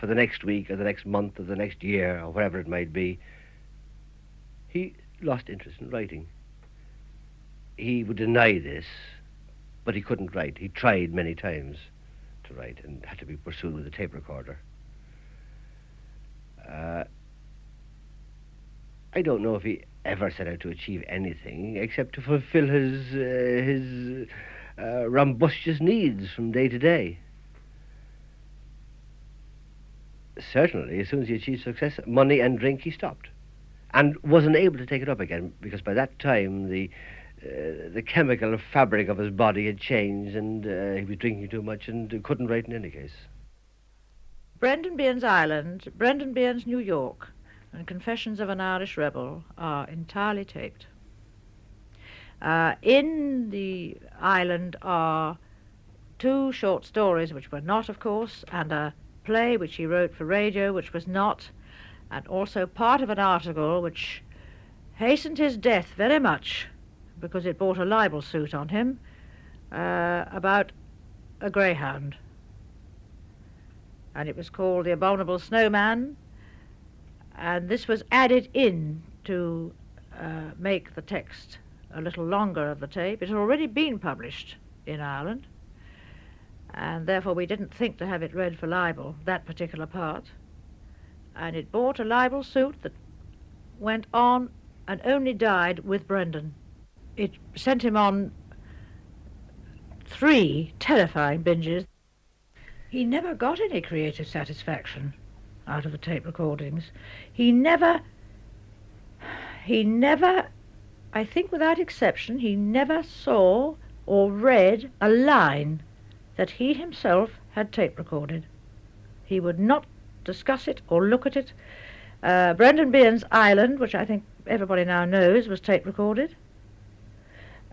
for the next week or the next month or the next year or whatever it might be, he lost interest in writing. He would deny this, but he couldn't write. He tried many times to write and had to be pursued with a tape recorder. Uh, I don't know if he ever set out to achieve anything except to fulfill his uh, his uh, rumbustious needs from day to day. Certainly, as soon as he achieved success, money and drink, he stopped, and wasn't able to take it up again because by that time the uh, the chemical fabric of his body had changed, and uh, he was drinking too much and couldn't write in any case. Brendan Behan's Island, Brendan Behan's New York, and Confessions of an Irish Rebel are entirely taped. Uh, in the island are two short stories, which were not, of course, and a play which he wrote for radio, which was not, and also part of an article which hastened his death very much because it brought a libel suit on him uh, about a greyhound. And it was called The Abominable Snowman, and this was added in to uh, make the text a little longer of the tape. It had already been published in Ireland, and therefore we didn't think to have it read for libel, that particular part. And it brought a libel suit that went on and only died with Brendan. It sent him on three terrifying binges. He never got any creative satisfaction out of the tape recordings. He never, he never, I think without exception, he never saw or read a line that he himself had tape recorded. He would not discuss it or look at it. Uh, Brendan Behan's Island, which I think everybody now knows, was tape recorded.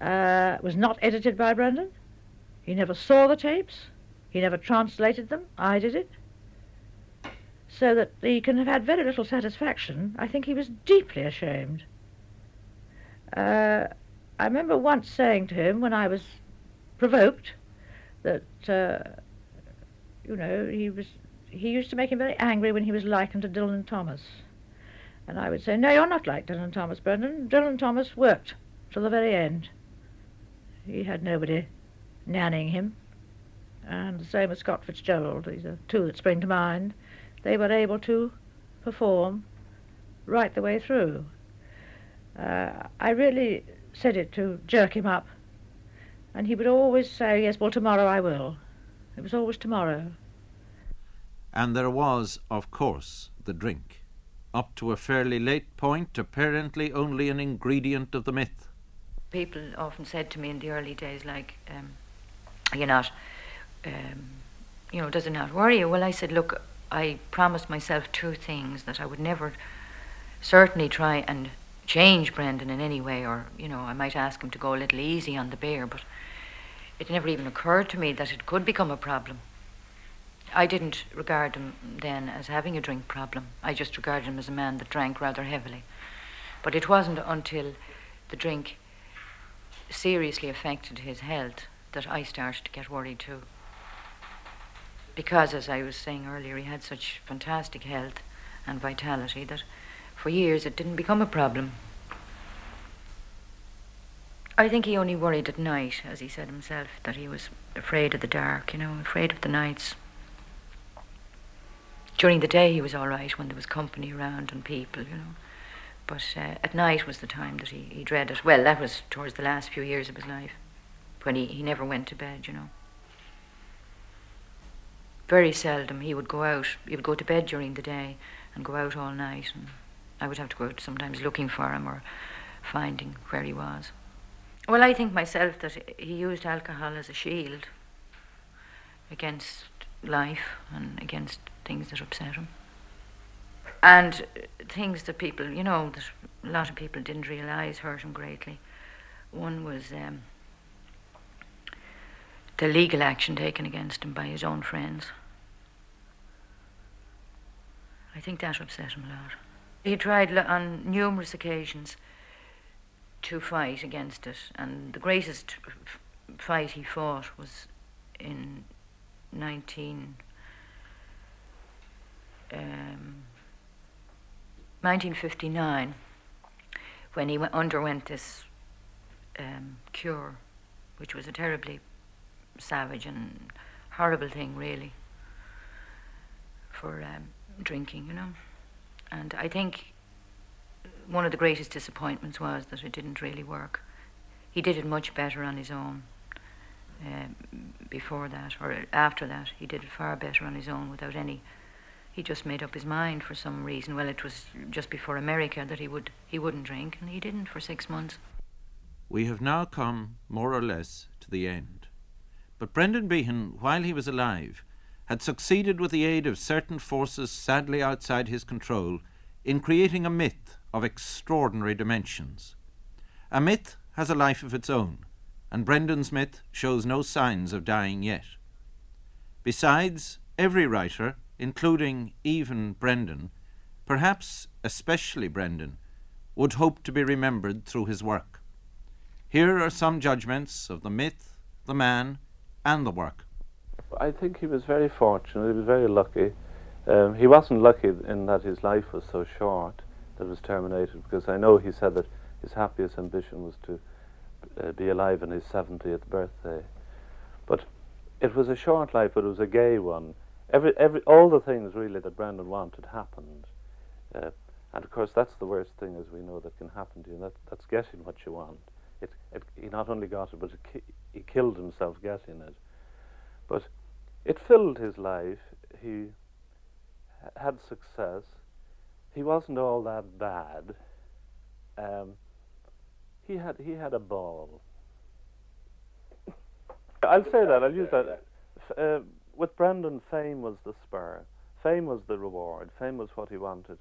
Uh, was not edited by Brendan. He never saw the tapes. He never translated them. I did it. So that he can have had very little satisfaction. I think he was deeply ashamed. Uh, I remember once saying to him when I was provoked that, uh, you know, he was he used to make him very angry when he was likened to Dylan Thomas. And I would say, no, you're not like Dylan Thomas, Brendan. Dylan Thomas worked till the very end. He had nobody nannying him. And the same as Scott Fitzgerald, these are two that spring to mind. They were able to perform right the way through. Uh, I really said it to jerk him up. And he would always say, yes, well, tomorrow I will. It was always tomorrow. And there was, of course, the drink, up to a fairly late point, apparently only an ingredient of the myth. People often said to me in the early days, like, um, you're not, um, you know, does it not worry you? Well, I said, look, I promised myself two things that I would never certainly try and change Brendan in any way, or, you know, I might ask him to go a little easy on the beer, but it never even occurred to me that it could become a problem. I didn't regard him then as having a drink problem. I just regarded him as a man that drank rather heavily. But it wasn't until the drink seriously affected his health that I started to get worried too. Because, as I was saying earlier, he had such fantastic health and vitality that for years it didn't become a problem. I think he only worried at night, as he said himself, that he was afraid of the dark, you know, afraid of the nights. During the day, he was all right when there was company around and people, you know. But uh, at night was the time that he, he dreaded. Well, that was towards the last few years of his life, when he, he never went to bed, you know. Very seldom he would go out. He would go to bed during the day and go out all night, and I would have to go out sometimes looking for him or finding where he was. Well, I think myself that he used alcohol as a shield against life and against things that upset him. And things that people, you know, that a lot of people didn't realise hurt him greatly. One was um, the legal action taken against him by his own friends. I think that upset him a lot. He tried on numerous occasions to fight against it, and the greatest fight he fought was in 19. Um, 1959, when he went, underwent this um, cure, which was a terribly savage and horrible thing, really, for um, drinking, you know. And I think one of the greatest disappointments was that it didn't really work. He did it much better on his own uh, before that, or after that. He did it far better on his own without any. He just made up his mind for some reason. Well, it was just before America that he would he wouldn't drink, and he didn't for six months. We have now come, more or less, to the end. But Brendan Behan, while he was alive, had succeeded with the aid of certain forces sadly outside his control in creating a myth of extraordinary dimensions. A myth has a life of its own, and Brendan's myth shows no signs of dying yet. Besides, every writer, including even Brendan, perhaps especially Brendan, would hope to be remembered through his work. Here are some judgments of the myth, the man, and the work. I think he was very fortunate. He was very lucky. Um, he wasn't lucky in that his life was so short that was terminated, because I know he said that his happiest ambition was to uh, be alive in his 70th birthday. But it was a short life, but it was a gay one. Every, every, all the things really that Brendan wanted happened. Uh, and of course, that's the worst thing, as we know, that can happen to you. That, that's getting what you want. It, it, he not only got it, but it ki- he killed himself getting it. But it filled his life. He had success. He wasn't all that bad. Um, he had he had a ball. I'll say that. I'll use that. Uh, with Brendan, fame was the spur. Fame was the reward. Fame was what he wanted.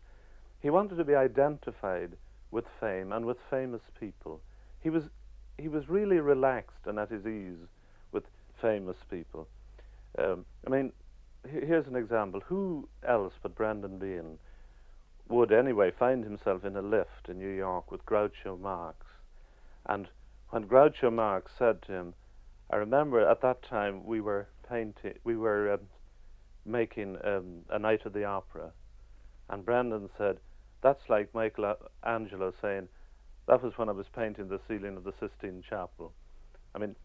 He wanted to be identified with fame and with famous people. He was he was really relaxed and at his ease with famous people. Um, I mean, here's an example. Who else but Brendan Behan would anyway find himself in a lift in New York with Groucho Marx? And when Groucho Marx said to him, I remember at that time we were painting, we were um, making um, a night of the opera, and Brendan said, "That's like Michelangelo saying, that was when I was painting the ceiling of the Sistine Chapel." I mean,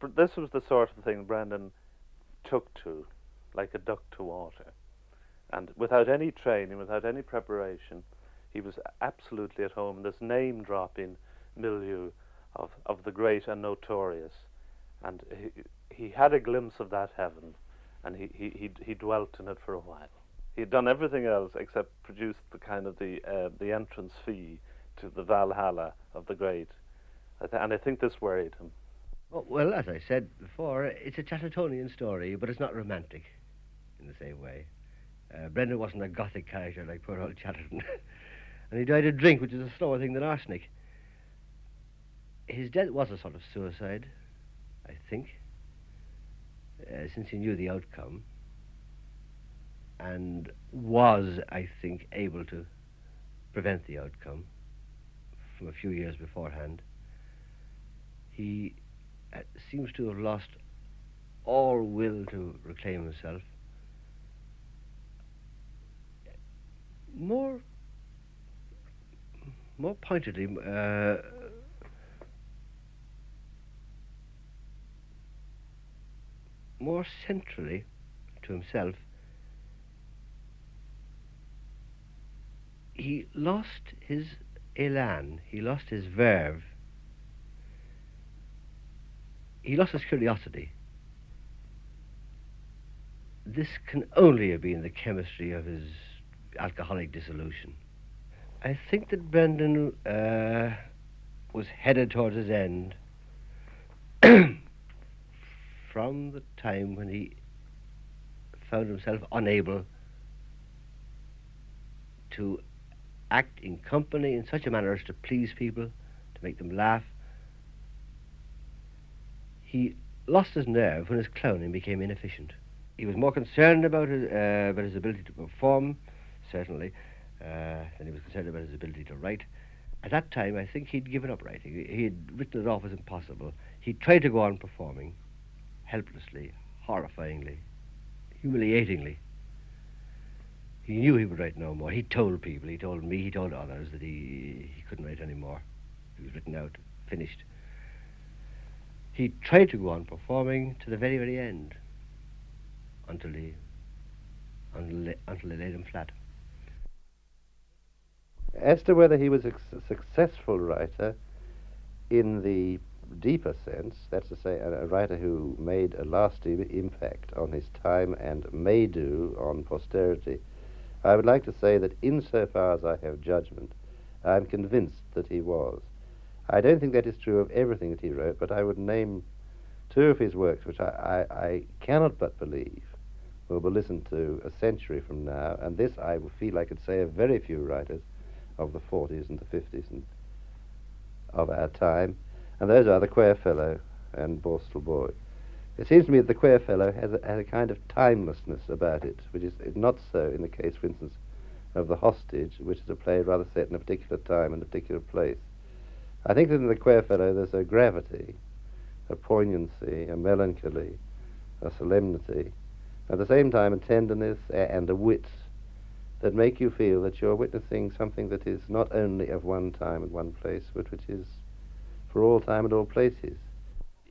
th- this was the sort of thing Brendan took to, like a duck to water, and without any training, without any preparation, he was absolutely at home in this name-dropping milieu of, of the great and notorious and he, he had a glimpse of that heaven, and he, he, he, he dwelt in it for a while. He had done everything else except produce the kind of the, uh, the entrance fee to the Valhalla of the great. And I think this worried him. Well, as I said before, it's a Chattertonian story, but it's not romantic in the same way. Uh, Brendan wasn't a gothic character like poor old Chatterton. and he died of drink, which is a slower thing than arsenic. His death was a sort of suicide. I think, uh, since he knew the outcome and was, I think, able to prevent the outcome from a few years beforehand. He uh, seems to have lost all will to reclaim himself. More, more pointedly, uh, more centrally to himself, he lost his elan, he lost his verve, he lost his curiosity. This can only have been the chemistry of his alcoholic dissolution. I think that Brendan uh, was headed towards his end from the time when he found himself unable to act in company in such a manner as to please people, to make them laugh. He lost his nerve when his clowning became inefficient. He was more concerned about his, uh, about his ability to perform, certainly, uh, he was concerned about his ability to write. At that time, I think he'd given up writing. He had written it off as impossible. He tried to go on performing, helplessly, horrifyingly, humiliatingly. He knew he would write no more. He told people, he told me, he told others that he, he couldn't write any more. He was written out, finished. He tried to go on performing to the very, very end until he, until, until they laid him flat. As to whether he was a successful writer in the deeper sense, that's to say, a, a, writer who made a lasting impact on his time and may do on posterity, I would like to say that insofar as I have judgment, I'm convinced that he was. I don't think that is true of everything that he wrote, but I would name two of his works which I, I, I cannot but believe will be listened to a century from now, and this I feel I could say of very few writers of the 40s and the 50s and of our time and those are the Quare Fellow and Borstal Boy. It seems to me that the Quare Fellow has a, has a kind of timelessness about it, which is not so in the case, for instance, of The Hostage, which is a play rather set in a particular time and a particular place. I think that in The Quare Fellow there's a gravity, a poignancy, a melancholy, a solemnity, at the same time a tenderness and a wit that make you feel that you're witnessing something that is not only of one time and one place, but which is for all time and all places.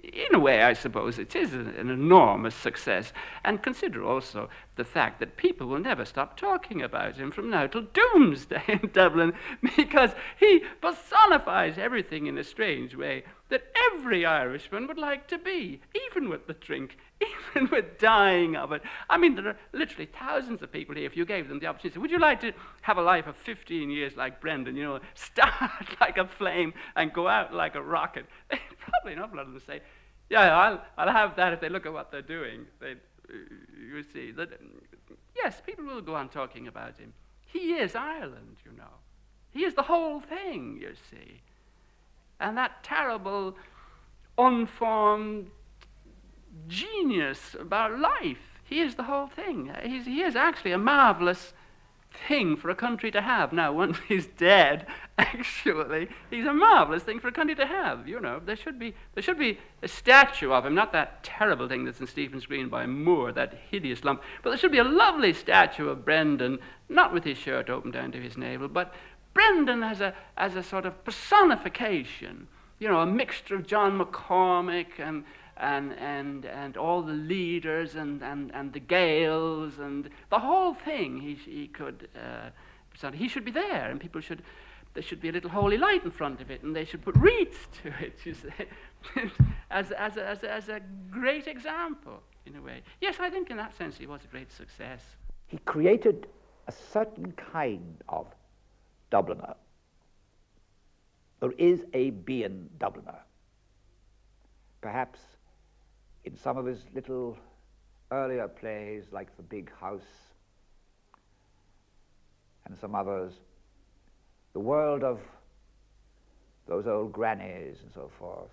In a way, I suppose it is an, an enormous success. And consider also the fact that people will never stop talking about him from now till doomsday in Dublin because he personifies everything in a strange way that every Irishman would like to be, even with the drink, even with dying of it. I mean, there are literally thousands of people here, if you gave them the opportunity, would you like to have a life of 15 years like Brendan, you know, start like a flame and go out like a rocket? Probably not a lot of them say, yeah, I'll, I'll have that if they look at what they're doing. They, you see, that, yes, people will go on talking about him. He is Ireland, you know. He is the whole thing, you see. And that terrible, unformed genius about life, he is the whole thing. He's, he is actually a marvelous thing for a country to have. Now, once he's dead, actually, he's a marvelous thing for a country to have. You know, there should be there should be a statue of him, not that terrible thing that's in Stephen's Green by Moore, that hideous lump, but there should be a lovely statue of Brendan, not with his shirt open down to his navel, but Brendan as a as a sort of personification. You know, a mixture of John McCormack and and, and, and all the leaders and, and, and the Gales and the whole thing he, he could uh, he should be there and people should there should be a little holy light in front of it and they should put wreaths to it you see, as, as, a, as, a, as a great example in a way yes I think in that sense he was a great success he created a certain kind of Dubliner there is a being Dubliner perhaps in some of his little earlier plays, like The Big House and some others, the world of those old grannies and so forth,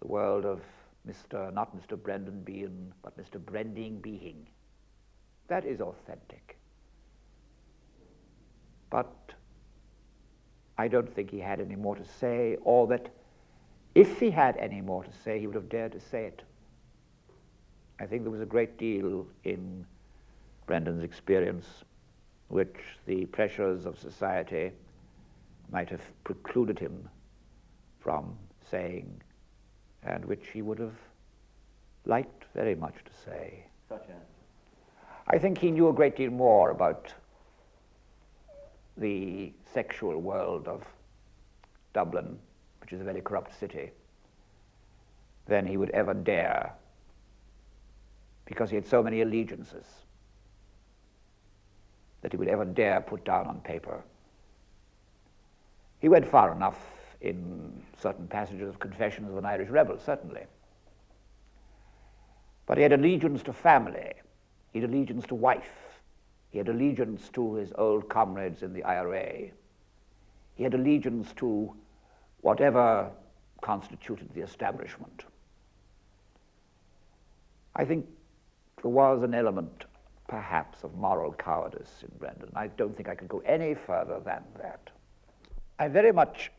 the world of Mr. not Mr. Brendan Behan, but Mr. Brending Being. That is authentic. But I don't think he had any more to say, or that if he had any more to say, he would have dared to say it. I think there was a great deal in Brendan's experience which the pressures of society might have precluded him from saying, and which he would have liked very much to say. Such as? I think he knew a great deal more about the sexual world of Dublin which is a very corrupt city, than he would ever dare, because he had so many allegiances that he would ever dare put down on paper. He went far enough in certain passages of Confessions of an Irish Rebel, certainly. But he had allegiance to family, he had allegiance to wife, he had allegiance to his old comrades in the IRA, he had allegiance to whatever constituted the establishment. I think there was an element, perhaps, of moral cowardice in Brendan. I don't think I could go any further than that. I very much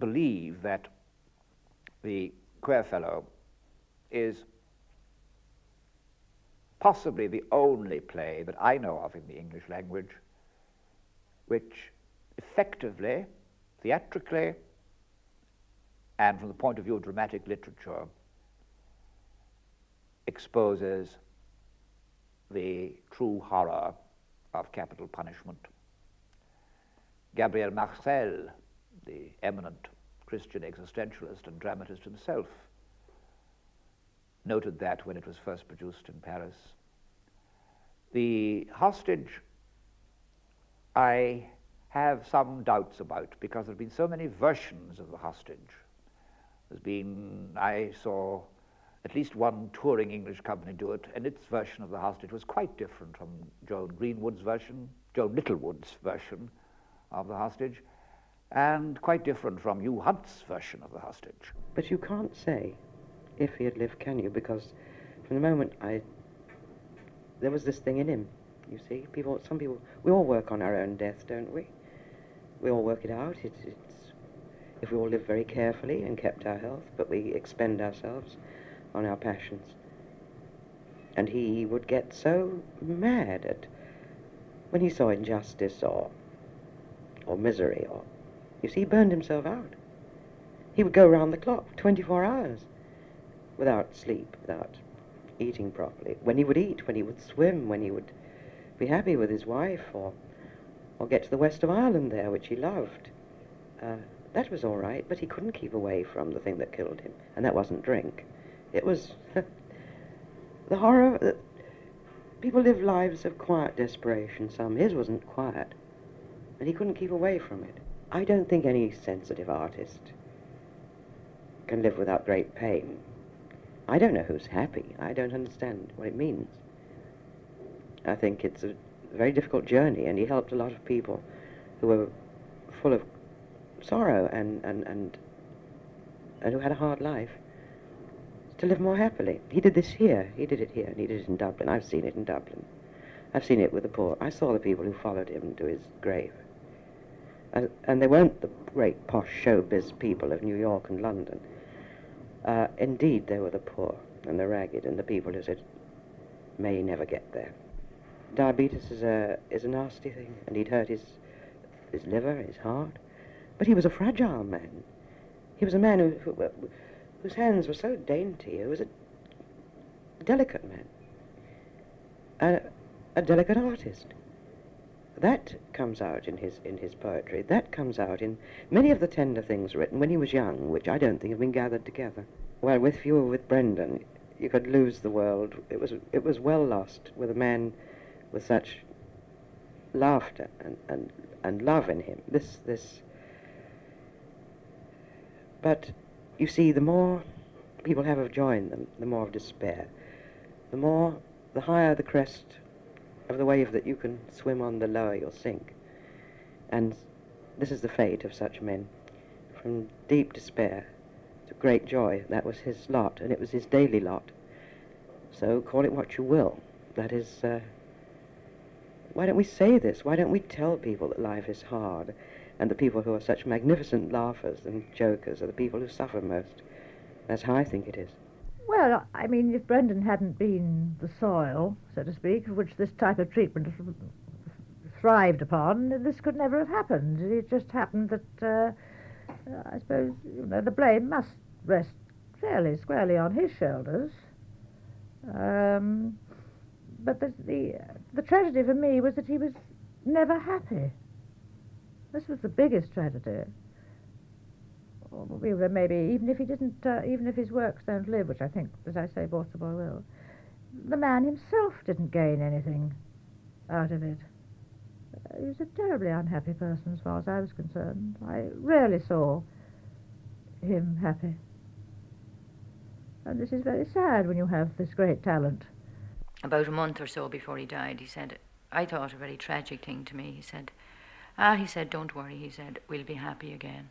believe that the Quare Fellow is possibly the only play that I know of in the English language which effectively theatrically and from the point of view of dramatic literature exposes the true horror of capital punishment. Gabriel Marcel, the eminent Christian existentialist and dramatist himself, noted that when it was first produced in Paris. The hostage, I have some doubts about because there have been so many versions of the hostage. There's been, I saw at least one touring English company do it, and its version of the hostage was quite different from Joan Greenwood's version, Joan Littlewood's version of the hostage, and quite different from Hugh Hunt's version of the hostage. But you can't say if he had lived, can you? Because from the moment I, there was this thing in him You see, people. Some people. We all work on our own death, don't we? We all work it out. It's, it's if we all live very carefully and kept our health, but we expend ourselves on our passions. And he would get so mad at when he saw injustice or or misery or you see, he burned himself out. He would go round the clock, 24 hours, without sleep, without eating properly. When he would eat, when he would swim, when he would be happy with his wife, or or get to the west of Ireland there, which he loved. Uh, that was all right, but he couldn't keep away from the thing that killed him, and that wasn't drink. It was the horror. That people live lives of quiet desperation. Some his wasn't quiet, and he couldn't keep away from it. I don't think any sensitive artist can live without great pain. I don't know who's happy. I don't understand what it means. I think it's a very difficult journey, and he helped a lot of people who were full of sorrow and, and, and, and who had a hard life to live more happily. He did this here. He did it here, and he did it in Dublin. I've seen it in Dublin. I've seen it with the poor. I saw the people who followed him to his grave. And, and they weren't the great posh showbiz people of New York and London. Uh, indeed, they were the poor and the ragged and the people who said, may never get there. Diabetes is a, is a nasty thing, and he'd hurt his, his liver, his heart. But he was a fragile man. He was a man who, who, whose hands were so dainty. He was a delicate man, a, a delicate artist. That comes out in his in his poetry. That comes out in many of the tender things written when he was young, which I don't think have been gathered together. Well, with you or with Brendan, you could lose the world. It was it was well lost with a man with such laughter and, and, and love in him. This this but you see, the more people have of joy in them, the more of despair. The more the higher the crest of the wave that you can swim on, the lower you'll sink. And this is the fate of such men. From deep despair to great joy, that was his lot, and it was his daily lot. So call it what you will. That is, uh, why don't we say this? Why don't we tell people that life is hard, and the people who are such magnificent laughers and jokers are the people who suffer most? That's how I think it is. Well, I mean, if Brendan hadn't been the soil, so to speak, of which this type of treatment thrived upon, this could never have happened. It just happened that, uh, I suppose, you know, the blame must rest fairly squarely on his shoulders. Um, but the, the the tragedy for me was that he was never happy. This was the biggest tragedy maybe even if he didn't, uh, even if his works don't live, which I think, as I say, both the boy will, the man himself didn't gain anything out of it. Uh, he was a terribly unhappy person as far as I was concerned. I rarely saw him happy. And this is very sad when you have this great talent. About a month or so before he died, he said, I thought a very tragic thing to me. He said, Ah, he said, don't worry. He said, we'll be happy again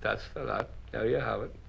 That's the lot. There you have it.